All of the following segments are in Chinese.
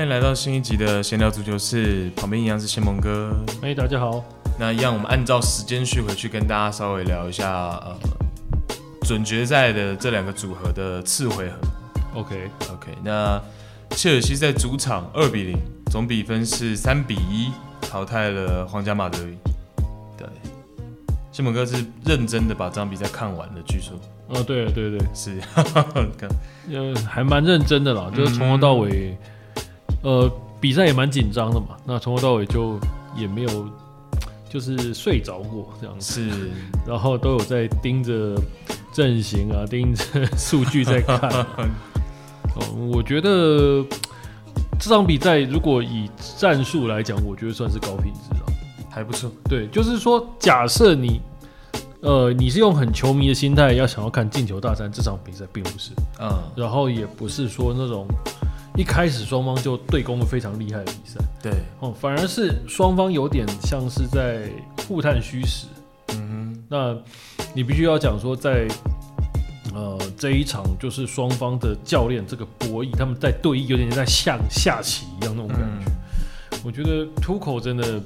欢迎来到新一集的闲聊足球室，旁边一样是谢蒙哥。哎，大家好。那一样，我们按照时间序回去跟大家稍微聊一下，呃，准决赛的这两个组合的次回合。OK OK。那切尔西在主场二比零，总比分是三比一淘汰了皇家马德里。对，谢蒙哥是认真的把这场比赛看完了，据说。哦，对对对，是，呃，还蛮认真的啦，就是从头到尾，嗯、呃，比赛也蛮紧张的嘛。那从头到尾就也没有，就是睡着过这样子。是，然后都有在盯着阵型啊，盯着数据在看、啊。哦，我觉得这场比赛如果以战术来讲，我觉得算是高品质了，还不错。对，就是说，假设你。呃，你是用很球迷的心态要想要看进球大战，这场比赛并不是，嗯，然后也不是说那种一开始双方就对攻的非常厉害的比赛，对，哦，反而是双方有点像是在互探虚实，嗯哼，那你必须要讲说在呃这一场就是双方的教练这个博弈，他们在对弈，有点像在下下棋一样那种感觉，嗯、我觉得 Tuchel 真的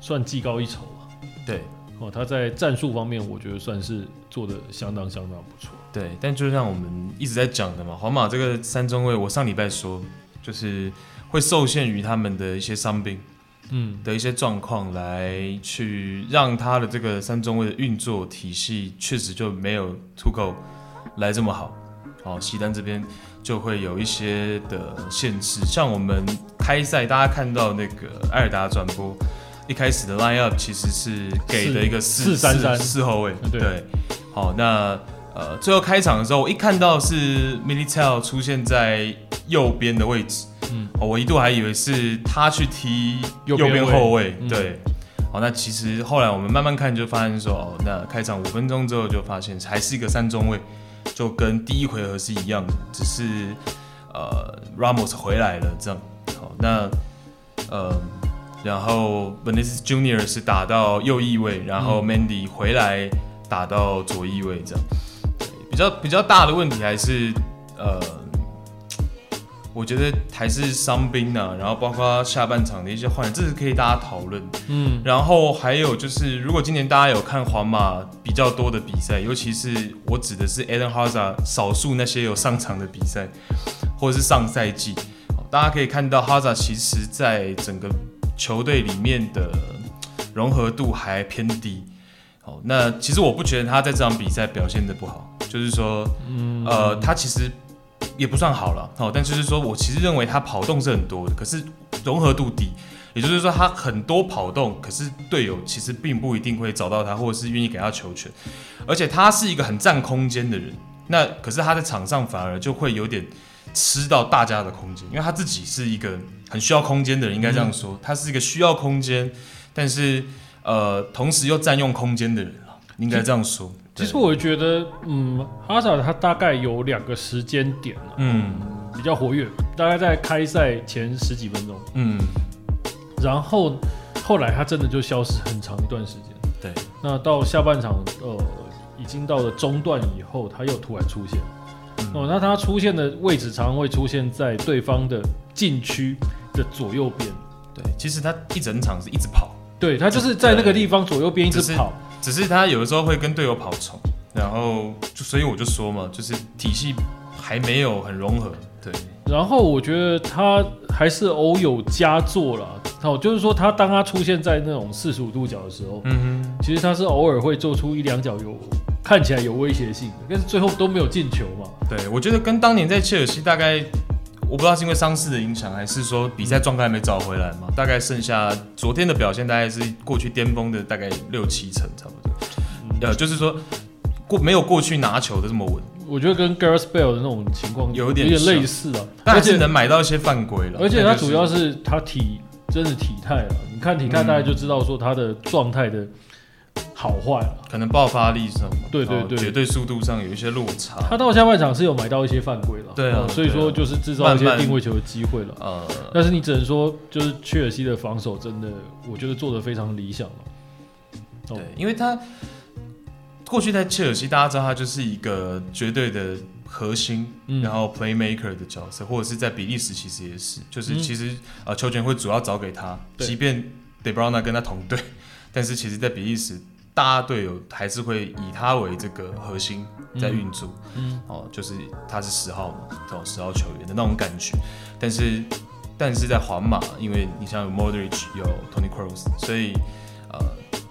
算技高一筹了，对。哦，他在战术方面，我觉得算是做的相当相当不错。对，但就像我们一直在讲的嘛，皇马这个三中卫，我上礼拜说，就是会受限于他们的一些伤病，嗯，的一些状况来去让他的这个三中卫的运作体系确实就没有出口来这么好。哦，西单这边就会有一些的限制，像我们开赛大家看到那个埃尔达转播。一开始的 line up 其实是给的一个四三三四后卫，对，对，好，那呃最后开场的时候，我一看到是 Militel 出现在右边的位置，嗯，我一度还以为是他去踢右边后卫，对，好，那其实后来我们慢慢看就发现说，哦，那开场五分钟之后就发现还是一个三中卫，就跟第一回合是一样的，只是呃 Ramos 回来了这样，好，那呃。然后 Vinicius Junior 是打到右翼位，然后 Mandy 回来打到左翼位，这样。比较比较大的问题还是，呃，我觉得还是伤兵呢。然后包括下半场的一些换人，这是可以大家讨论。嗯。然后还有就是，如果今年大家有看皇马比较多的比赛，尤其是我指的是 Eden Hazard 少数那些有上场的比赛，或者是上赛季，大家可以看到 Hazard 其实在整个。球队里面的融合度还偏低，好，那其实我不觉得他在这场比赛表现的不好，就是说，嗯，呃，他其实也不算好了，哦，但就是说我其实认为他跑动是很多的，可是融合度低，也就是说他很多跑动，可是队友其实并不一定会找到他，或者是愿意给他球权，而且他是一个很占空间的人，那可是他在场上反而就会有点。吃到大家的空间，因为他自己是一个很需要空间的人，应该这样说，嗯、他是一个需要空间，但是呃，同时又占用空间的人，应该这样说。其实我觉得，嗯，哈萨他大概有两个时间点，嗯，比较活跃，大概在开赛前十几分钟，嗯，然后后来他真的就消失很长一段时间，对，那到下半场，呃，已经到了中段以后，他又突然出现。哦，那他出现的位置常常会出现在对方的禁区的左右边。对，其实他一整场是一直跑。对，他就是在那个地方左右边一直跑。只是，他有的时候会跟队友跑重，然后就所以我就说嘛，就是体系还没有很融合。对。然后我觉得他还是偶有佳作啦。哦，就是说他当他出现在那种四十五度角的时候，嗯哼，其实他是偶尔会做出一两脚有。看起来有威胁性的，但是最后都没有进球嘛。对，我觉得跟当年在切尔西大概，我不知道是因为伤势的影响，还是说比赛状态没找回来嘛。大概剩下昨天的表现，大概是过去巅峰的大概六七成差不多。嗯、呃，就是说过没有过去拿球的这么稳。我觉得跟 girlsbale 的那种情况有点有点类似啊，但是能买到一些犯规了。而且他主要是他体真的体态了，你看体态大概就知道说他的状态的。好坏了，可能爆发力上，对对对，绝对速度上有一些落差。他到下半场是有买到一些犯规了，对啊，所以说就是制造一些定位球的机会了。呃，但是你只能说，就是切尔西的防守真的，我觉得做的非常理想了。对，因为他过去在切尔西，大家知道他就是一个绝对的核心，嗯、然后 playmaker 的角色，或者是在比利时其实也是，就是其实、嗯、呃球权会主要找给他，即便 De Bruyne 跟他同队，但是其实在比利时，大家队友还是会以他为这个核心在运作，嗯，嗯哦，就是他是十号嘛，这种十号球员的那种感觉，但是但是在皇马，因为你像有 Modric 有 Tony Kroos，所以呃。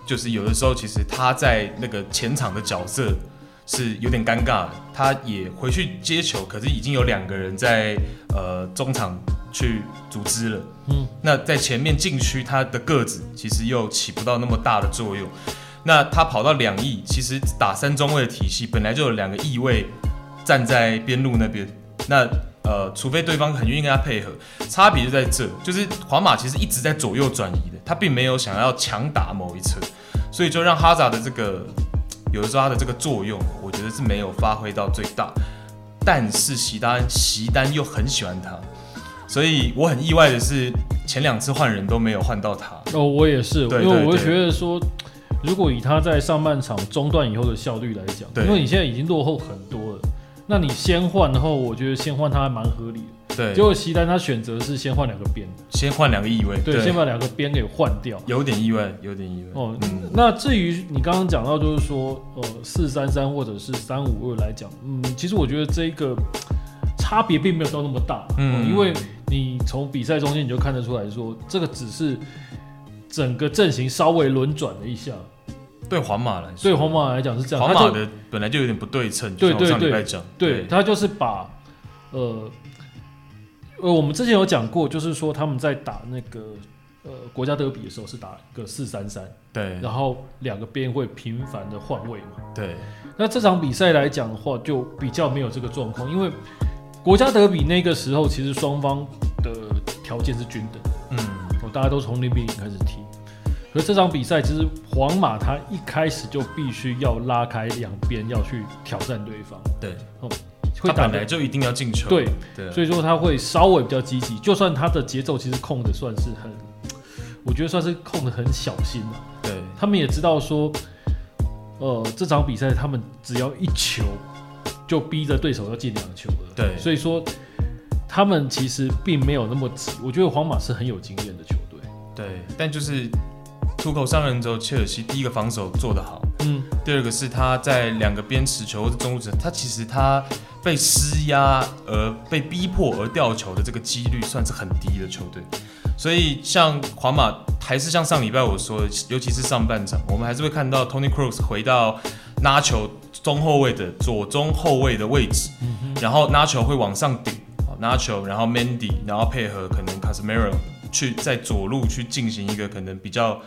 就是有的时候，其实他在那个前场的角色是有点尴尬的。他也回去接球，可是已经有两个人在呃中场去组织了。嗯，那在前面禁区，他的个子其实又起不到那么大的作用。那他跑到两翼，其实打三中卫的体系本来就有两个翼位站在边路那边。那呃，除非对方很愿意跟他配合，差别就在这，就是皇马其实一直在左右转移的，他并没有想要强打某一侧，所以就让哈扎的这个有的时候他的这个作用，我觉得是没有发挥到最大。但是席丹席丹又很喜欢他，所以我很意外的是前两次换人都没有换到他。哦，我也是，因为我会觉得说，如果以他在上半场中断以后的效率来讲，因为你现在已经落后很多了。那你先换，然后我觉得先换它还蛮合理的。对，结果席丹他选择是先换两个边，先换两个翼位，对，对先把两个边给换掉，有点意外，有点意外。哦，嗯、那至于你刚刚讲到，就是说，呃，四三三或者是三五二来讲，嗯，其实我觉得这个差别并没有到那么大，嗯，因为你从比赛中间你就看得出来说，这个只是整个阵型稍微轮转了一下。对皇马来说，对皇马来讲是这样。皇马的本来就有点不对称，对对对，对，他就是把，呃，呃，我们之前有讲过，就是说他们在打那个呃国家德比的时候是打个四三三，对，然后两个边会频繁的换位嘛，对。那这场比赛来讲的话，就比较没有这个状况，因为国家德比那个时候其实双方的条件是均等，嗯，大家都从零比零开始踢。可是这场比赛，其实皇马他一开始就必须要拉开两边，要去挑战对方。对，哦，会打本来就一定要进球。对，对，所以说他会稍微比较积极，就算他的节奏其实控的算是很，我觉得算是控的很小心了。对，他们也知道说，呃，这场比赛他们只要一球，就逼着对手要进两球了。对，所以说他们其实并没有那么急。我觉得皇马是很有经验的球队。对，但就是。出口上任之后，切尔西第一个防守做得好，嗯，第二个是他在两个边持球或者中路者，他其实他被施压而被逼迫而掉球的这个几率算是很低的球队，所以像皇马还是像上礼拜我说的，尤其是上半场，我们还是会看到 Tony Kroos 回到拿球中后卫的左中后卫的位置，然后拿球会往上顶，拿球，然后 Mandy，然后配合可能 Casemiro 去在左路去进行一个可能比较。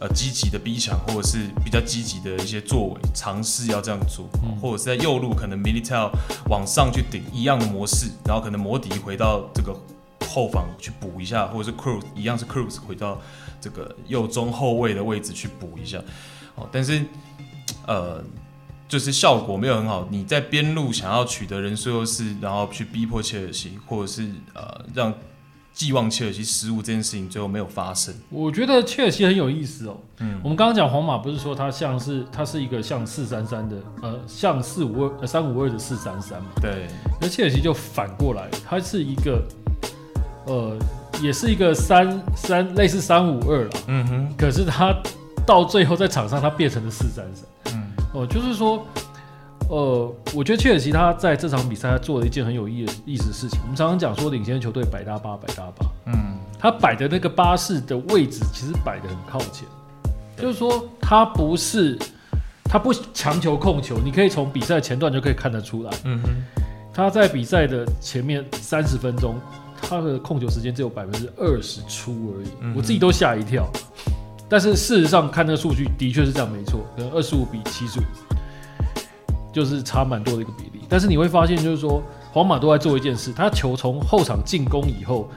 呃，积极的逼抢，或者是比较积极的一些作为，尝试要这样做，嗯、或者是在右路可能 Militao 往上去顶一样的模式，然后可能摩迪回到这个后防去补一下，或者是 Cruz 一样是 Cruz 回到这个右中后卫的位置去补一下。哦，但是呃，就是效果没有很好。你在边路想要取得人数优势，然后去逼迫切尔西，或者是呃让。寄望切尔西失误这件事情最后没有发生。我觉得切尔西很有意思哦。嗯，我们刚刚讲皇马不是说它像是它是一个像四三三的，呃，像四五二呃三五二的四三三嘛。对。那切尔西就反过来，它是一个，呃，也是一个三三类似三五二了。嗯哼。可是它到最后在场上它变成了四三三。嗯。哦，就是说。呃，我觉得切尔西他在这场比赛他做了一件很有意思意思的事情。我们常常讲说领先球队百搭八百搭八，嗯，他摆的那个巴士的位置其实摆的很靠前，就是说他不是他不强求控球，你可以从比赛前段就可以看得出来，嗯哼，他在比赛的前面三十分钟，他的控球时间只有百分之二十出而已，嗯、我自己都吓一跳。但是事实上看那个数据的确是这样，没错，可能二十五比七十五。就是差蛮多的一个比例，但是你会发现，就是说皇马都在做一件事，他球从后场进攻以后，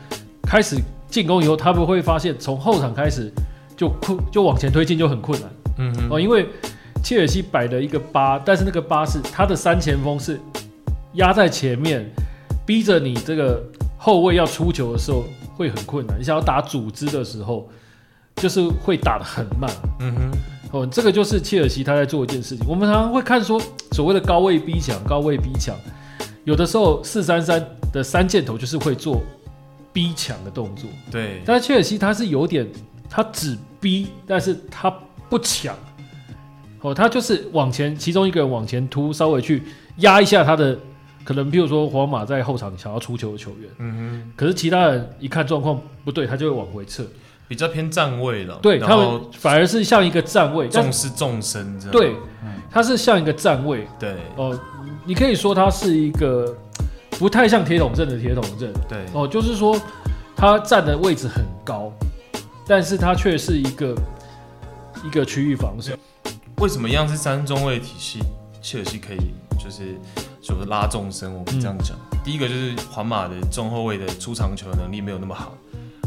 开始进攻以后，他们会发现从后场开始就困，就往前推进就很困难。嗯嗯哦，因为切尔西摆了一个八，但是那个八是他的三前锋是压在前面，逼着你这个后卫要出球的时候会很困难。你想要打组织的时候，就是会打得很慢。嗯哼。哦，这个就是切尔西他在做一件事情。我们常常会看说所谓的高位逼抢，高位逼抢，有的时候四三三的三箭头就是会做逼抢的动作。对，但是切尔西他是有点，他只逼，但是他不抢。哦，他就是往前，其中一个人往前突，稍微去压一下他的，可能譬如说皇马在后场想要出球的球员，嗯哼，可是其他人一看状况不对，他就会往回撤。比较偏站位了，对他们反而是像一个站位，重视纵深这样。对，它是像一个站位。对哦，你可以说它是一个不太像铁桶阵的铁桶阵。对哦，就是说它站的位置很高，但是它却是一个一个区域防守。为什么一样是三中卫体系，切尔西可以就是就是拉纵深？我们这样讲，嗯、第一个就是皇马的中后卫的出场球能力没有那么好。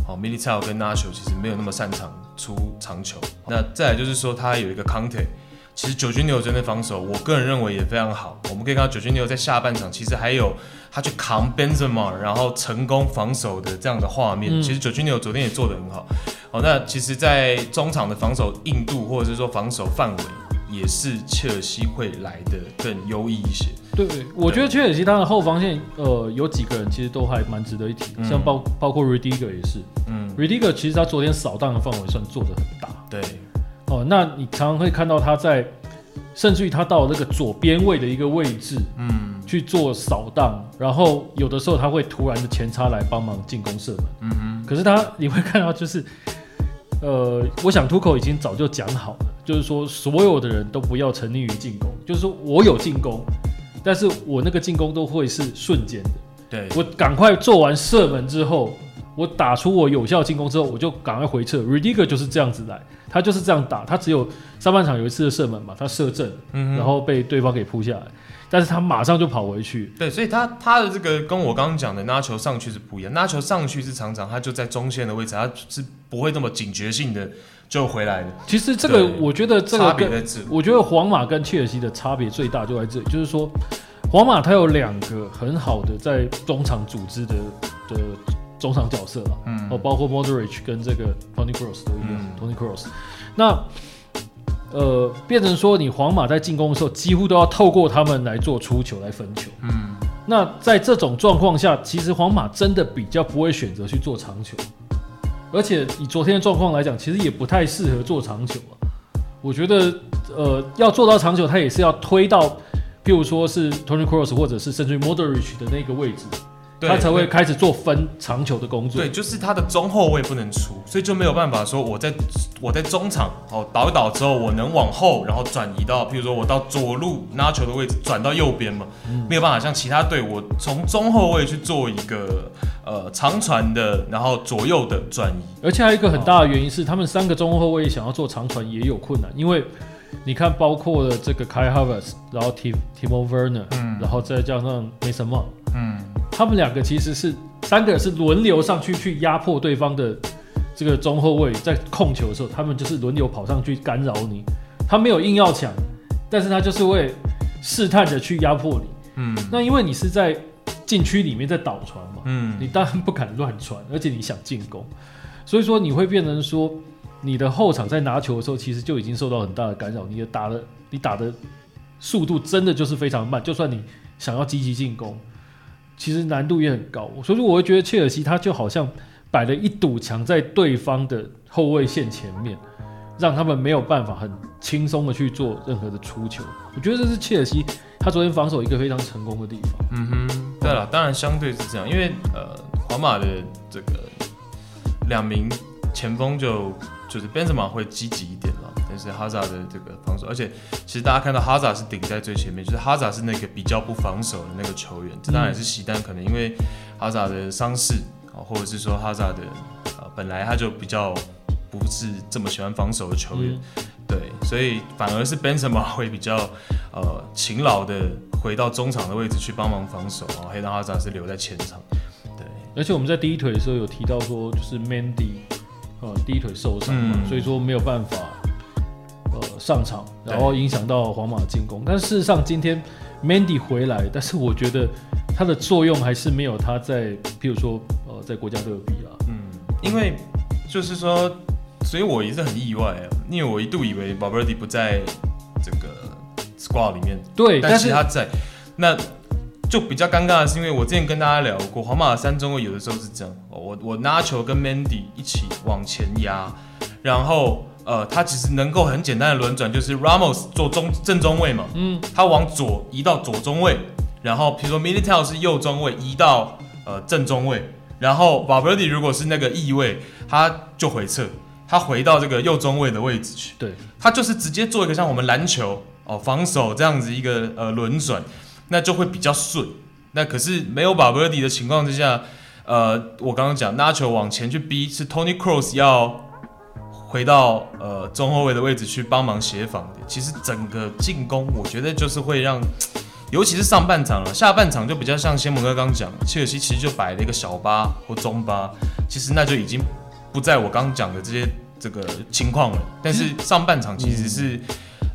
哦，Militao 跟 Nacho 其实没有那么擅长出长球。那再来就是说，他有一个 Conte，其实九军牛真的防守，我个人认为也非常好。我们可以看到九军牛在下半场其实还有他去扛 Benzema，然后成功防守的这样的画面。嗯、其实九军牛昨天也做得很好。好，那其实，在中场的防守硬度或者是说防守范围，也是切尔西会来的更优异一些。对，我觉得切尔西他的后防线，呃，有几个人其实都还蛮值得一提，嗯、像包包括 Rudiger 也是，嗯，Rudiger 其实他昨天扫荡的范围算做的很大，对，哦，那你常常会看到他在，甚至于他到那个左边位的一个位置，嗯，去做扫荡，然后有的时候他会突然的前插来帮忙进攻射门，嗯哼，可是他你会看到就是，呃，我想 Tuchel 已经早就讲好了，就是说所有的人都不要沉溺于进攻，就是说我有进攻。但是我那个进攻都会是瞬间的，对，我赶快做完射门之后，我打出我有效进攻之后，我就赶快回撤。Rediger 就是这样子来，他就是这样打，他只有上半场有一次的射门嘛，他射正，嗯，然后被对方给扑下来，但是他马上就跑回去。对，所以他他的这个跟我刚刚讲的拿球上去是不一样，拿球上去是常常他就在中线的位置，他是不会那么警觉性的。就回来了。其实这个，我觉得这个跟我觉得皇马跟切尔西的差别最大就在这里，就是说，皇马它有两个很好的在中场组织的的中场角色了，嗯，哦，包括 Modric 跟这个 Tony Cross 都一样，嗯，Tony Cross。那呃，变成说你皇马在进攻的时候，几乎都要透过他们来做出球来分球，嗯。那在这种状况下，其实皇马真的比较不会选择去做长球。而且以昨天的状况来讲，其实也不太适合做长久啊。我觉得，呃，要做到长久，它也是要推到，譬如说是 Tony Cross 或者是甚至 Modric 的那个位置。他才会开始做分长球的工作。对，就是他的中后卫不能出，所以就没有办法说我在我在中场哦倒一倒之后，我能往后然后转移到，譬如说我到左路拿球的位置转到右边嘛，嗯、没有办法像其他队，我从中后卫去做一个呃长传的，然后左右的转移。而且还有一个很大的原因是，他们三个中后卫想要做长传也有困难，因为你看，包括了这个 Kai Havertz，然后 Tim Timo Werner，嗯，然后再加上 Mason Mount，嗯。他们两个其实是三个人是轮流上去去压迫对方的这个中后卫，在控球的时候，他们就是轮流跑上去干扰你。他没有硬要抢，但是他就是会试探着去压迫你。嗯，那因为你是在禁区里面在导传嘛，嗯，你当然不敢乱传，而且你想进攻，所以说你会变成说，你的后场在拿球的时候，其实就已经受到很大的干扰。你的打的，你打的速度真的就是非常慢，就算你想要积极进攻。其实难度也很高，所以我会觉得切尔西他就好像摆了一堵墙在对方的后卫线前面，让他们没有办法很轻松的去做任何的出球。我觉得这是切尔西他昨天防守一个非常成功的地方。嗯哼，对了，当然相对是这样，因为呃，皇马的这个两名前锋就就是 Benzema 会积极一点了。但是哈萨的这个防守，而且其实大家看到哈萨是顶在最前面，就是哈萨是那个比较不防守的那个球员。这当然也是喜丹可能因为哈萨的伤势啊，或者是说哈萨的呃本来他就比较不是这么喜欢防守的球员，嗯、对，所以反而是 Benzema 会比较呃勤劳的回到中场的位置去帮忙防守啊，黑人哈萨是留在前场。对，而且我们在第一腿的时候有提到说，就是 Mendy 呃第一腿受伤嘛，嗯、所以说没有办法。呃，上场，然后影响到皇马进攻。但事实上，今天 Mandy 回来，但是我觉得他的作用还是没有他在，譬如说，呃，在国家队比啊。嗯，因为就是说，所以我也是很意外啊。因为我一度以为 Valverde 不在这个 squad 里面，对，但是他在，那就比较尴尬的是，因为我之前跟大家聊过，皇马的三中卫有的时候是这样，我我拿球跟 Mandy 一起往前压，然后呃，他其实能够很简单的轮转，就是 Ramos 做中正中卫嘛，嗯，他往左移到左中卫，然后比如说 Militao 是右中卫移到呃正中卫，然后 Valverde 如果是那个翼位，他就回撤，他回到这个右中卫的位置去，对，他就是直接做一个像我们篮球哦防守这样子一个呃轮转。那就会比较顺。那可是没有 Valverde 的情况之下，呃，我刚刚讲拿球往前去逼，是 Tony Cross 要回到呃中后卫的位置去帮忙协防的。其实整个进攻，我觉得就是会让，尤其是上半场了，下半场就比较像先蒙哥刚讲，切尔西其实就摆了一个小巴或中巴，其实那就已经不在我刚刚讲的这些这个情况了。但是上半场其实是。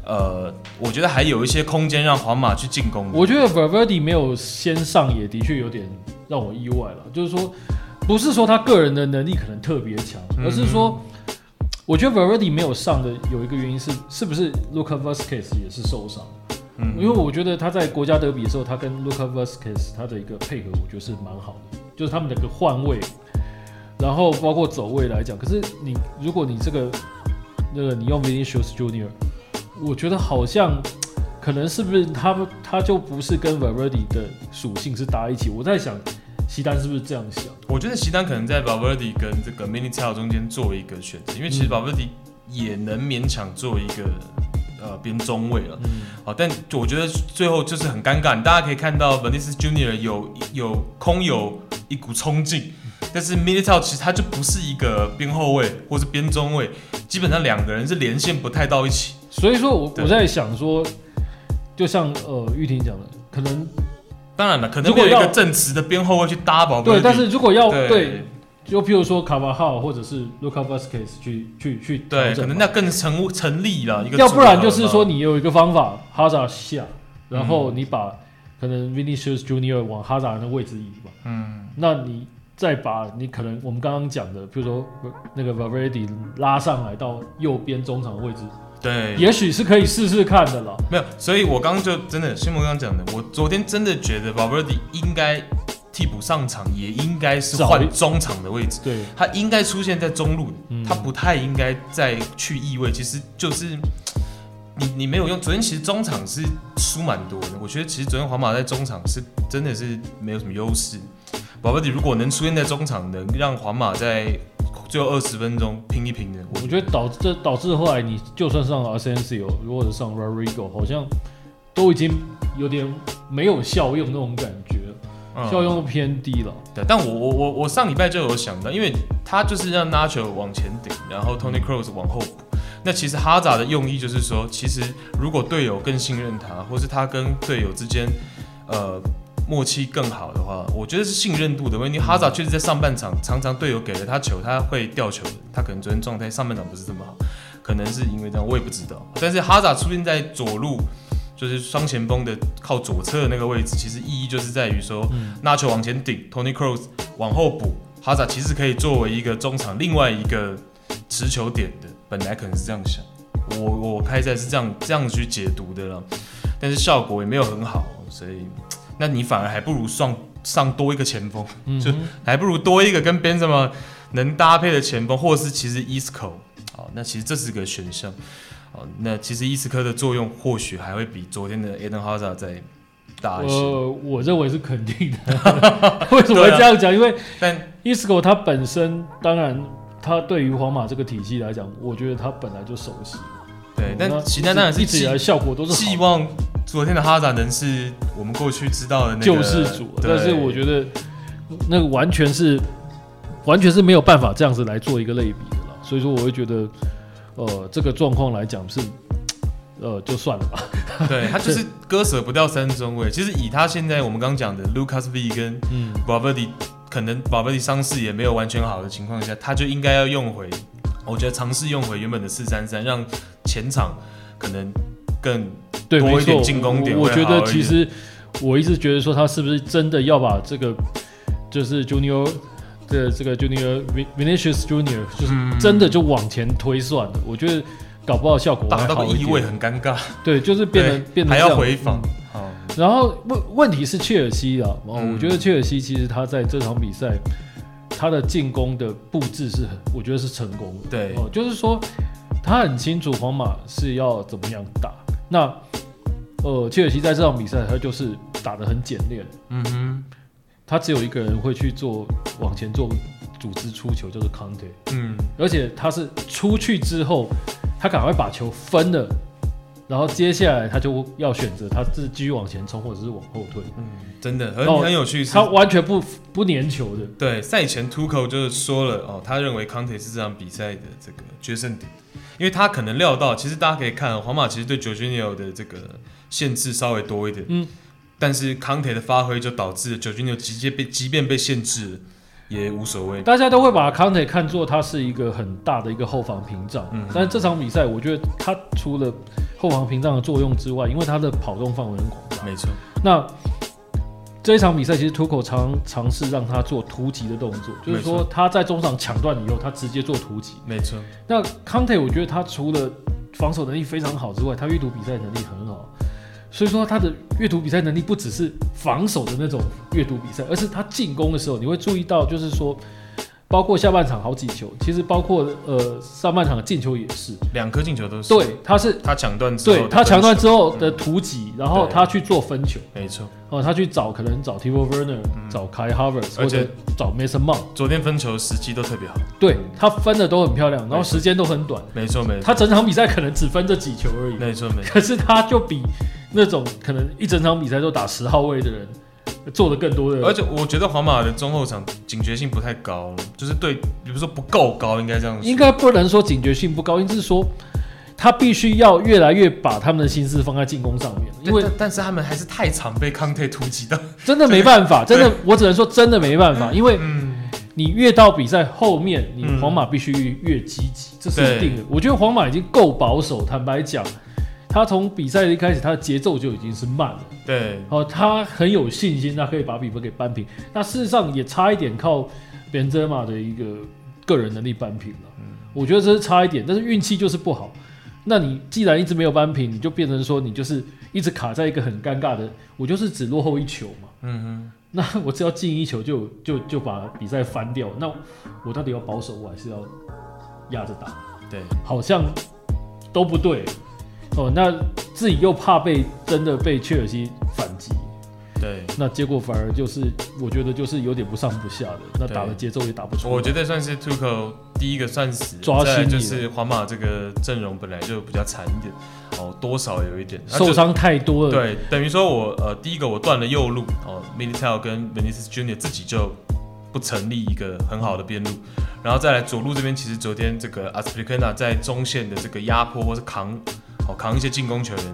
呃，我觉得还有一些空间让皇马去进攻。我觉得 Valverde 没有先上，也的确有点让我意外了。就是说，不是说他个人的能力可能特别强，而是说，我觉得 Valverde 没有上的有一个原因是，是不是 Vázquez 也是受伤？嗯，因为我觉得他在国家德比的时候，他跟 Vázquez 他的一个配合，我觉得是蛮好的，就是他们两个换位，然后包括走位来讲。可是你如果你这个那个你用 Vinicius Junior。我觉得好像，可能是不是他们他就不是跟 Valverde 的属性是搭一起？我在想，席丹是不是这样想？我觉得席丹可能在 Valverde 跟这个 Minitao 中间做一个选择，因为其实 Valverde 也能勉强做一个呃边中卫了。嗯，好，但我觉得最后就是很尴尬。大家可以看到 Vinicius Junior 有有空有一股冲劲，但是 Militao 其实他就不是一个边后卫或是边中卫，基本上两个人是连线不太到一起。所以说我，我我在想说，就像呃玉婷讲的，可能当然了，可能如果有一个正直的边后卫去搭宝，对，但是如果要对，对，就譬如说卡瓦哈或者是 Lucas Vázquez 去去去，对，可能那更成成立了。一个要不然就是说，你有一个方法，哈扎下，然后你把可能 Vinicius Junior 往哈扎的位置移嘛，嗯，那你再把你可能我们刚刚讲的，譬如说那个 Valverde 拉上来到右边中场的位置。对，也许是可以试试看的了。没有，所以我刚刚就真的，新闻刚刚讲的，我昨天真的觉得 Valverde 应该替补上场，也应该是换中场的位置。对，他应该出现在中路，嗯、他不太应该再去翼位。其实就是你你没有用。昨天其实中场是输蛮多的，我觉得其实昨天皇马在中场是真的是没有什么优势。Valverde 如果能出现在中场，能让皇马在最后二十分钟拼一拼的，我觉得导致导致后来你就算上 Asensio 或者上 Rodrigo，好像都已经有点没有效用那种感觉，嗯、效用都偏低了。对，但我我我我上礼拜就有想到，因为他就是让 Nacho 往前顶，然后 Tony Kroos 往后补。那其实哈扎的用意就是说，其实如果队友更信任他，或是他跟队友之间，呃。默契更好的话，我觉得是信任度的问题。哈萨确实在上半场常常队友给了他球，他会掉球。他可能昨天状态上半场不是这么好，可能是因为这样，我也不知道。但是哈萨出现在左路，就是双前锋的靠左侧的那个位置，其实意义就是在于说，拿球往前顶，Tony Cross 往后补，哈萨其实可以作为一个中场另外一个持球点的。本来可能是这样想，我我开赛是这样这样去解读的了，但是效果也没有很好，所以。那你反而还不如上上多一个前锋，嗯、就还不如多一个跟边什么能搭配的前锋，或者是其实伊斯科，好，那其实这是个选项，哦，那其实伊斯科的作用或许还会比昨天的 Eden Hazard 再大一些。呃，我认为是肯定的。为什么会这样讲？啊、因为但伊斯科他本身，当然他对于皇马这个体系来讲，我觉得他本来就熟悉。对，但其他当然是一直以来效果都是希望昨天的哈萨能是我们过去知道的那个救世主，但是我觉得那个完全是完全是没有办法这样子来做一个类比的了。所以说，我会觉得，呃，这个状况来讲是，呃，就算了吧。对，他就是割舍不掉三中卫。其实以他现在我们刚讲的 Lucas V 跟 Valverde 可能 Valverde 伤势也没有完全好的情况下，他就应该要用回。我觉得尝试用回原本的四三三，让前场可能更多一点进攻点。我觉得其实我一直觉得说他是不是真的要把这个就是 Junior 的这个 Junior Vinicius Junior 就是真的就往前推算的。我觉得搞不好效果打到个异位很尴尬。对，就是变得变得还要回防。嗯、然后问问题是切尔西啊，哦，我觉得切尔西其实他在这场比赛。他的进攻的布置是很，我觉得是成功的。对，哦，就是说他很清楚皇马是要怎么样打。那呃，切尔西在这场比赛他就是打得很简练。嗯哼，他只有一个人会去做往前做组织出球，就是康特。嗯，而且他是出去之后，他赶快把球分了。然后接下来他就要选择，他是继续往前冲，或者是往后退。嗯，真的很很有趣，他完全不不粘球的。对，赛前 Tuchel 就是说了哦，他认为 Conte 是这场比赛的这个决胜点，因为他可能料到，其实大家可以看皇马其实对 Jorginho 的这个限制稍微多一点，嗯，但是 Conte 的发挥就导致 Jorginho 直接被即便被限制了。也无所谓，大家都会把康特看作他是一个很大的一个后防屏障。嗯，但是这场比赛，我觉得他除了后防屏障的作用之外，因为他的跑动范围很广大。没错。那这一场比赛，其实图口尝尝试让他做突击的动作，就是说他在中场抢断以后，他直接做突击。没错。那康特，我觉得他除了防守能力非常好之外，他阅读比赛能力很好。所以说他的阅读比赛能力不只是防守的那种阅读比赛，而是他进攻的时候，你会注意到，就是说，包括下半场好几球，其实包括呃上半场的进球也是，两颗进球都是。对，他是他抢断之后，对他抢断之后的突击，然后他去做分球，没错。哦，他去找可能找 Timo Werner，找 Kai Havertz，或者找 Mason Mount。昨天分球时机都特别好，对他分的都很漂亮，然后时间都很短。没错没错，他整场比赛可能只分这几球而已。没错没错，可是他就比。那种可能一整场比赛都打十号位的人，做的更多的。而且我觉得皇马的中后场警觉性不太高，就是对，比如说不够高，应该这样说。应该不能说警觉性不高，应该是说他必须要越来越把他们的心思放在进攻上面。因为但，但是他们还是太常被康特突击到，真的没办法，真的我只能说真的没办法，因为你越到比赛后面，你皇马必须越积极，这是一定的。我觉得皇马已经够保守，坦白讲。他从比赛一开始，他的节奏就已经是慢了。对，哦，他很有信心，他可以把比分给扳平。那事实上也差一点靠本泽马的一个个人能力扳平了。嗯，我觉得这是差一点，但是运气就是不好。那你既然一直没有扳平，你就变成说你就是一直卡在一个很尴尬的，我就是只落后一球嘛。嗯哼，那我只要进一球就就就把比赛翻掉。那我到底要保守，我还是要压着打？对，好像都不对。哦，那自己又怕被真的被切尔西反击，对，那结果反而就是我觉得就是有点不上不下的，那打的节奏也打不出来。我觉得算是 Tuchel 第一个算死，抓心，就是皇马这个阵容本来就比较惨一点，哦，多少有一点。受伤太多了。对，等于说我呃第一个我断了右路，哦，Militao 跟 Vinicius Junior 自己就不成立一个很好的边路，然后再来左路这边，其实昨天这个 Azpilicueta 在中线的这个压迫或是扛。哦，扛一些进攻球员，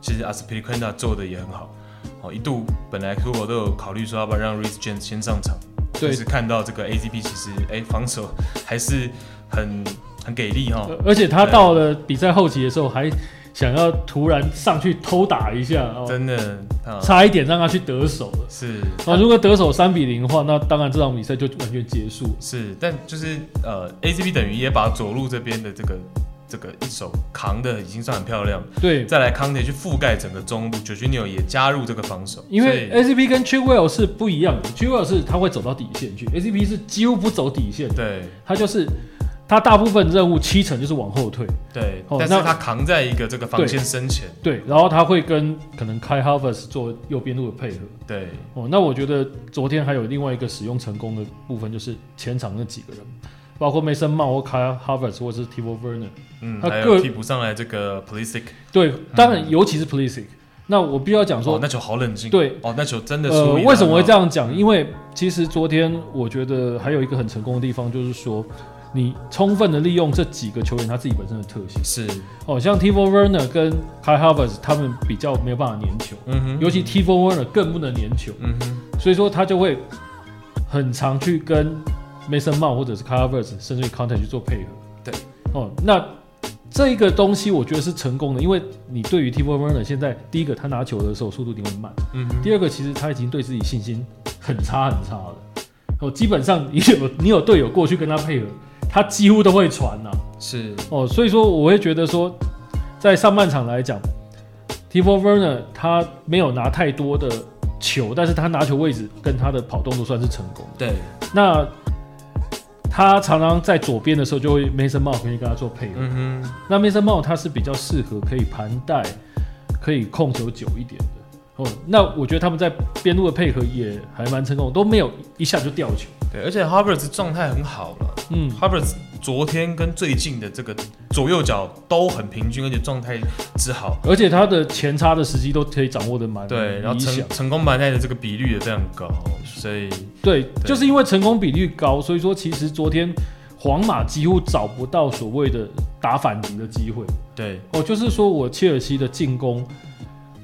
其实 Azpilicueta 做的也很好。哦，一度本来如果都有考虑说要不要让 Reece James 先上场，对，就是看到这个 AZP 其实哎、欸、防守还是很很给力哈。而且他到了比赛后期的时候，还想要突然上去偷打一下，哦、真的差一点让他去得手了。是啊，如果得手三比零的话，那当然这场比赛就完全结束。是，但就是呃，A C P 等于也把左路这边的这个。这个一手扛的已经算很漂亮，对，再来康特去覆盖整个中路，Jorginho 也加入这个防守，因为 ACP 跟 Chilwell 是不一样的，Chilwell 是他会走到底线去，ACP 是几乎不走底线，对，他就是他大部分任务七成就是往后退，对，但是他扛在一个这个防线身前，对，对，然后他会跟可能 Kai Havertz 做右边路的配合，对，哦，那我觉得昨天还有另外一个使用成功的部分就是前场那几个人。包括 Mason Mount 或 Kyle Havertz 或者是 Timo Werner，嗯，他个替补上来这个 Polisic，对，当然尤其是 Polisic、嗯。那我必须要讲说，哦，那球好冷静，对，哦，那球真的是。呃，为什么会这样讲？因为其实昨天我觉得还有一个很成功的地方，就是说你充分的利用这几个球员他自己本身的特性，是，哦，像 Tivo Werner 跟 Kai Havertz 他们比较没有办法粘球，嗯哼，尤其 Tivo Werner 更不能粘球，嗯哼，所以说他就会很常去跟。Mason Mount 或者是 Havertz 甚至于 Conte 去做配合，对，哦，那这一个东西我觉得是成功的，因为你对于 t i v o Werner 现在第一个他拿球的时候速度一定会慢，嗯，第二个其实他已经对自己信心很差很差了，哦，基本上 你有你有队友过去跟他配合，他几乎都会传呐、啊，是。哦，所以说我会觉得说，在上半场来讲 t i v o Werner 他没有拿太多的球，但是他拿球位置跟他的跑动都算是成功。对，那他常常在左边的时候，就会 Mason Mount 可以跟他做配合。嗯哼，那 Mason Mount 他是比较适合可以盘带、可以控球久一点的。哦，那我觉得他们在边路的配合也还蛮成功，都没有一下就掉球。对，而且 Havertz 状态很好了。嗯，Havertz 昨天跟最近的这个左右脚都很平均，而且状态之好，而且他的前插的时机都可以掌握的蛮对，然后成成功埋带的这个比率也非常高，所以对，对，就是因为成功比率高，所以说其实昨天皇马几乎找不到所谓的打反击的机会。对，哦，就是说我切尔西的进攻。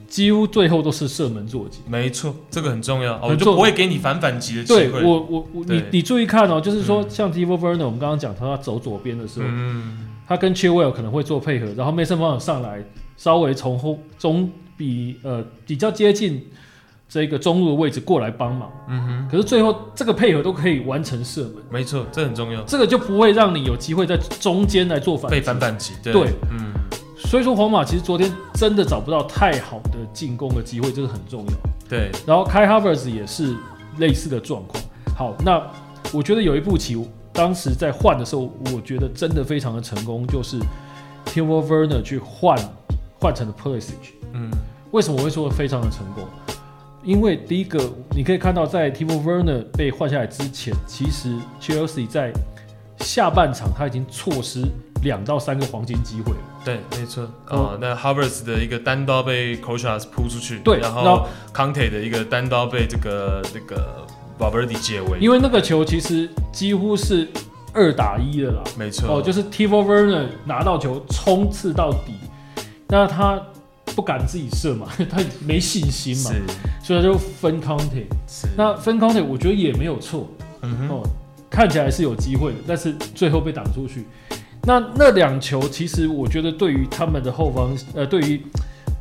几乎最后都是射门做击，没错，这个很重要，我就不会给你反反击的机会。对，我我我，你你注意看哦，就是说像 t i v o Werner，我们刚刚讲他要走左边的时候，嗯，他跟 Chilwell 可能会做配合，然后 Mason Mount 上来稍微从后中比呃比较接近这个中路的位置过来帮忙，嗯哼，可是最后这个配合都可以完成射门，没错，这很重要，这个就不会让你有机会在中间来做反被反反击，对，对，嗯。所以说，皇马其实昨天真的找不到太好的进攻的机会，这是很重要。对，然后 Kai Havertz 也是类似的状况。好，那我觉得有一步棋，当时在换的时候，我觉得真的非常的成功，就是 Timo Werner 去换换成了 Pulisic。嗯，为什么我会说非常的成功？因为第一个，你可以看到在 Timo Werner 被换下来之前，其实 Chelsea 在下半场他已经错失两到三个黄金机会了。对，没错。哦，那 Havertz 的一个单刀被 Kočas 扑出去，对，然后 Conte 的一个单刀被这个这个 Valverde 解围。因为那个球其实几乎是二打一的啦。没错。哦，就是 Tivo Werner 拿到球冲刺到底，那他不敢自己射嘛，他没信心嘛，所以他就分 Conte。那分 Conte 我觉得也没有错。哦，看起来是有机会的，但是最后被挡出去。那那两球，其实我觉得对于他们的后方，呃，对于，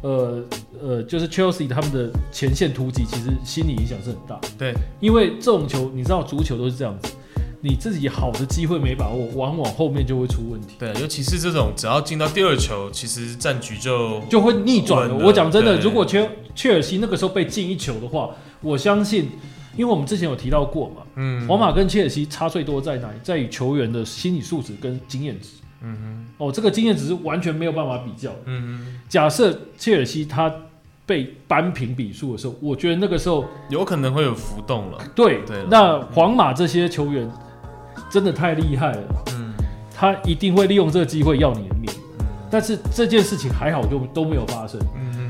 呃呃，就是 Chelsea 他们的前线突击，其实心理影响是很大。对，因为这种球，你知道足球都是这样子，你自己好的机会没把握，往往后面就会出问题。对，尤其是这种只要进到第二球，其实战局就就会逆转了。我讲真的，如果切切尔西那个时候被进一球的话，我相信。因为我们之前有提到过嘛，嗯，皇马跟切尔西差最多在哪里？在于球员的心理素质跟经验值，嗯哼，哦，这个经验值是完全没有办法比较，嗯哼。假设切尔西他被扳平比数的时候，我觉得那个时候有可能会有浮动了，对对。那皇马这些球员真的太厉害了，嗯，他一定会利用这个机会要你的命，嗯，但是这件事情还好就都没有发生，嗯。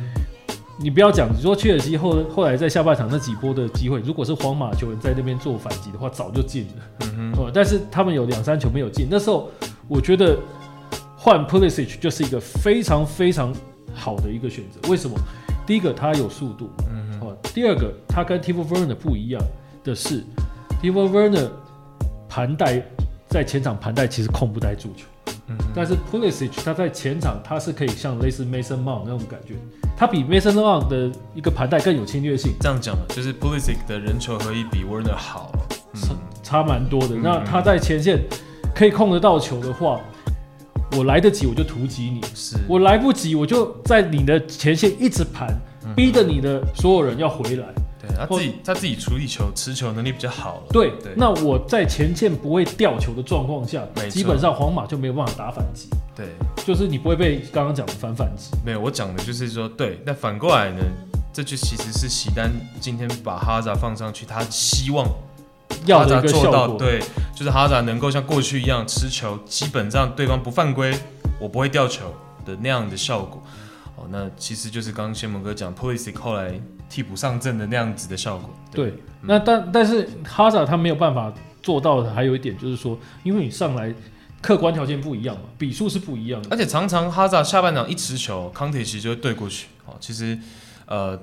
你不要讲，你说切尔西后后来在下半场那几波的机会，如果是皇马球员在那边做反击的话，早就进了。嗯哼。但是他们有两三球没有进，那时候我觉得换 Pulisic 就是一个非常非常好的一个选择。为什么？第一个他有速度，嗯哼。第二个他跟 Timo Werner 不一样的是，Timo Werner 盘带在前场盘带其实控不带住球。嗯，但是 Pulisic 他在前场他是可以像类似 Mason Mount 那种感觉，他比 Mason Mount 的一个盘带更有侵略性。这样讲就是 Pulisic 的人球合一比 Werner 好，嗯、差差蛮多的。嗯、那他在前线可以控得到球的话，我来得及我就突击你，是。我来不及我就在你的前线一直盘，嗯、逼着你的所有人要回来。他自己他自己处理球持球能力比较好了。对对，那我在前线不会掉球的状况下，基本上皇马就没有办法打反击。对，就是你不会被刚刚讲的反反击。没有，我讲的就是说，对。那反过来呢？这就其实是席丹今天把哈扎放上去，他希望哈扎做到，对，就是哈扎能够像过去一样持球，基本上对方不犯规，我不会掉球的那样的效果。哦，那其实就是刚刚先蒙哥讲，Pulisic 后来替补上阵的那样子的效果。对，那但但是哈萨他没有办法做到的，还有一点就是说，因为你上来客观条件不一样嘛，比数是不一样的。而且常常哈萨下半场一持球，康铁其实就会对过去。哦，其实呃，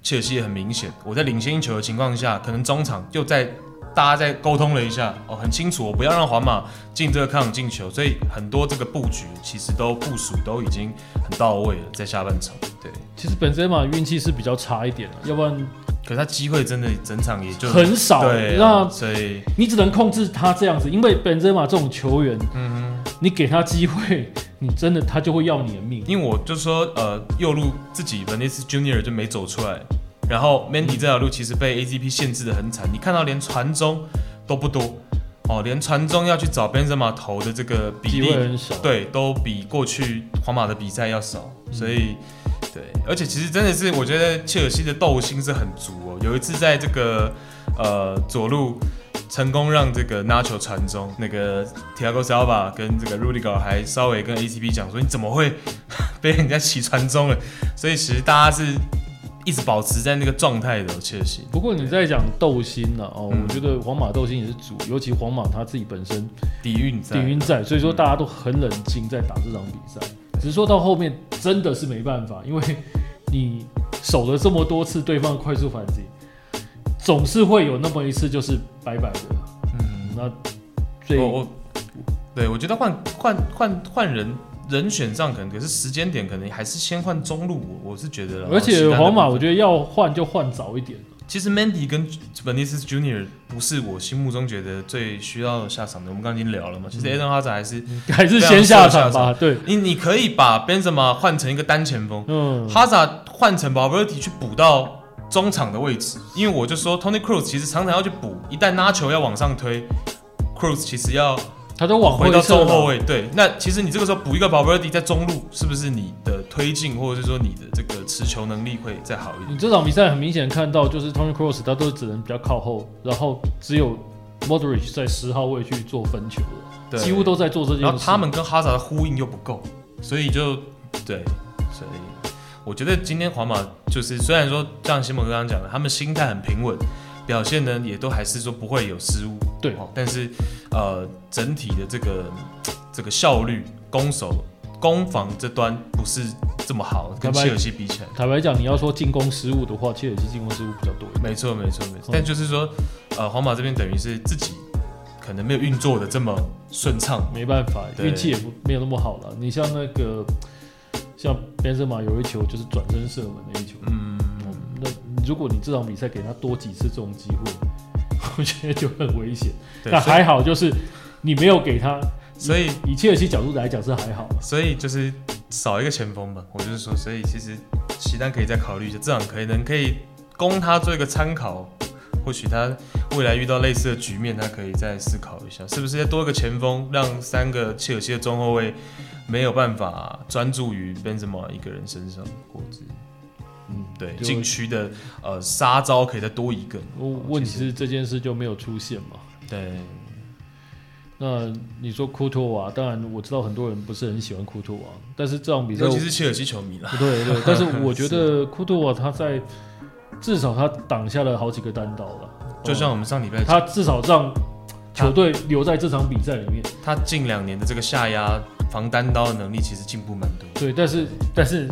切尔西也很明显，我在领先一球的情况下，可能中场又在。大家在沟通了一下哦，很清楚，我不要让皇马进这个抗进球，所以很多这个布局其实都部署都已经很到位了，在下半场。对，其实本泽马运气是比较差一点，要不然，可是他机会真的整场也就很少。对，那所以你只能控制他这样子，因为本泽马这种球员，嗯哼，你给他机会，你真的他就会要你的命。因为我就说，呃，右路自己 Vinicius Junior 就没走出来，然后 Mandy 这条路其实被 AZP 限制的很惨，你看到连传中都不多。哦，连传中要去找 Benzema 投的这个比例，对，都比过去皇马的比赛要少，嗯、所以，对，而且其实真的是，我觉得切尔西的斗心是很足哦。有一次在这个呃左路成功让这个 Nacho 传中，那个 Thiago Silva 跟这个 Rudiger 还稍微跟 ACP 讲说，你怎么会 被人家起传中了？所以其实大家是。一直保持在那个状态的切尔西。不过你在讲斗心呢？哦，嗯、我觉得皇马斗心也是主，尤其皇马他自己本身底蕴在，底蕴在，所以说大家都很冷静在打这场比赛。只是说到后面真的是没办法，因为你守了这么多次对方快速反击，总是会有那么一次就是白白的。嗯，那所以我，对我觉得换换换换人。人选上可能，可是时间点可能还是先换中路，我我是觉得。而且皇马我觉得要换就换早一点。其实 Mandy 跟 v e n i c e Junior 不是我心目中觉得最需要下场的。我们刚刚已经聊了嘛，其实 Eden Hazard 还是还是先下场吧。对，你你可以把 Benzema 换成一个单前锋，嗯，Hazard 换成 Valverde 去补到中场的位置，因为我就说 Tony Cruz 其实常常要去补，一旦拉球要往上推，Cruz 其实要。他都往回到中后卫，对，那其实你这个时候补一个 Valverde 在中路，是不是你的推进或者是说你的这个持球能力会再好一点？你这场比赛很明显看到，就是 Tony Cross 他都只能比较靠后，然后只有 Modric 在十号位去做分球，对，几乎都在做这件事。然后他们跟哈萨的呼应又不够，所以就对，所以我觉得今天皇马就是虽然说像西蒙刚刚讲的，他们心态很平稳。表现呢，也都还是说不会有失误，对，但是呃，整体的这个这个效率、攻守、攻防这端不是这么好，跟切尔西比起来。坦白讲，你要说进攻失误的话，切尔西进攻失误比较多。没错，没错，没错。但就是说，呃，皇马这边等于是自己可能没有运作的这么顺畅，没办法，运气也不没有那么好了。你像那个像边塞马有一球就是转身射门的一球，嗯。如果你这场比赛给他多几次这种机会，我觉得就很危险。那还好，就是你没有给他，所以以切尔西角度来讲是还好。所以就是少一个前锋吧，我就是说，所以其实齐丹可以再考虑一下，这样可能可以供他做一个参考。或许他未来遇到类似的局面，他可以再思考一下，是不是再多一个前锋，让三个切尔西的中后卫没有办法专注于 Benzema 一个人身上，或者。嗯，对，禁区的呃杀招可以再多一个。问题是这件事就没有出现嘛？对。那你说库托瓦，当然我知道很多人不是很喜欢库托瓦，但是这场比赛尤其是切尔西球迷了。对对，但是我觉得库托瓦他在至少他挡下了好几个单刀了。就像我们上礼拜，他至少让球队留在这场比赛里面。他近两年的这个下压防单刀的能力其实进步蛮多。对，但是但是。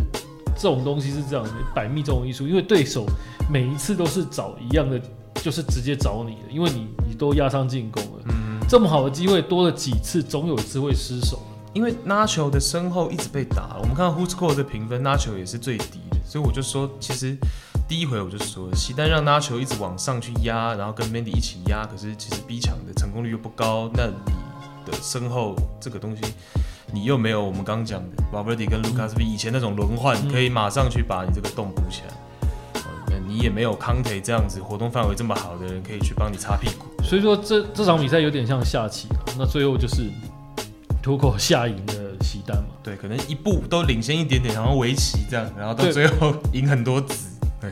这种东西是这样的，百密这种艺术，因为对手每一次都是找一样的，就是直接找你的，因为你你都压上进攻了，嗯，这么好的机会多了几次，总有一次会失手。因为 Nacho 的身后一直被打，我们看到 WhoScored 的评分，Nacho 也是最低的，所以我就说，其实第一回我就说，西单让 Nacho 一直往上去压，然后跟 Mandy 一起压，可是其实逼抢的成功率又不高，那你的身后这个东西。你又没有我们刚刚讲的 Valverde 跟 Lucas V 以前那种轮换，嗯、可以马上去把你这个洞补起来。你也没有 Kante 这样子活动范围这么好的人，可以去帮你擦屁股。所以说这这场比赛有点像下棋，那最后就是图口下赢的西单嘛。对，可能一步都领先一点点，然后围棋这样，然后到最后赢很多子。对，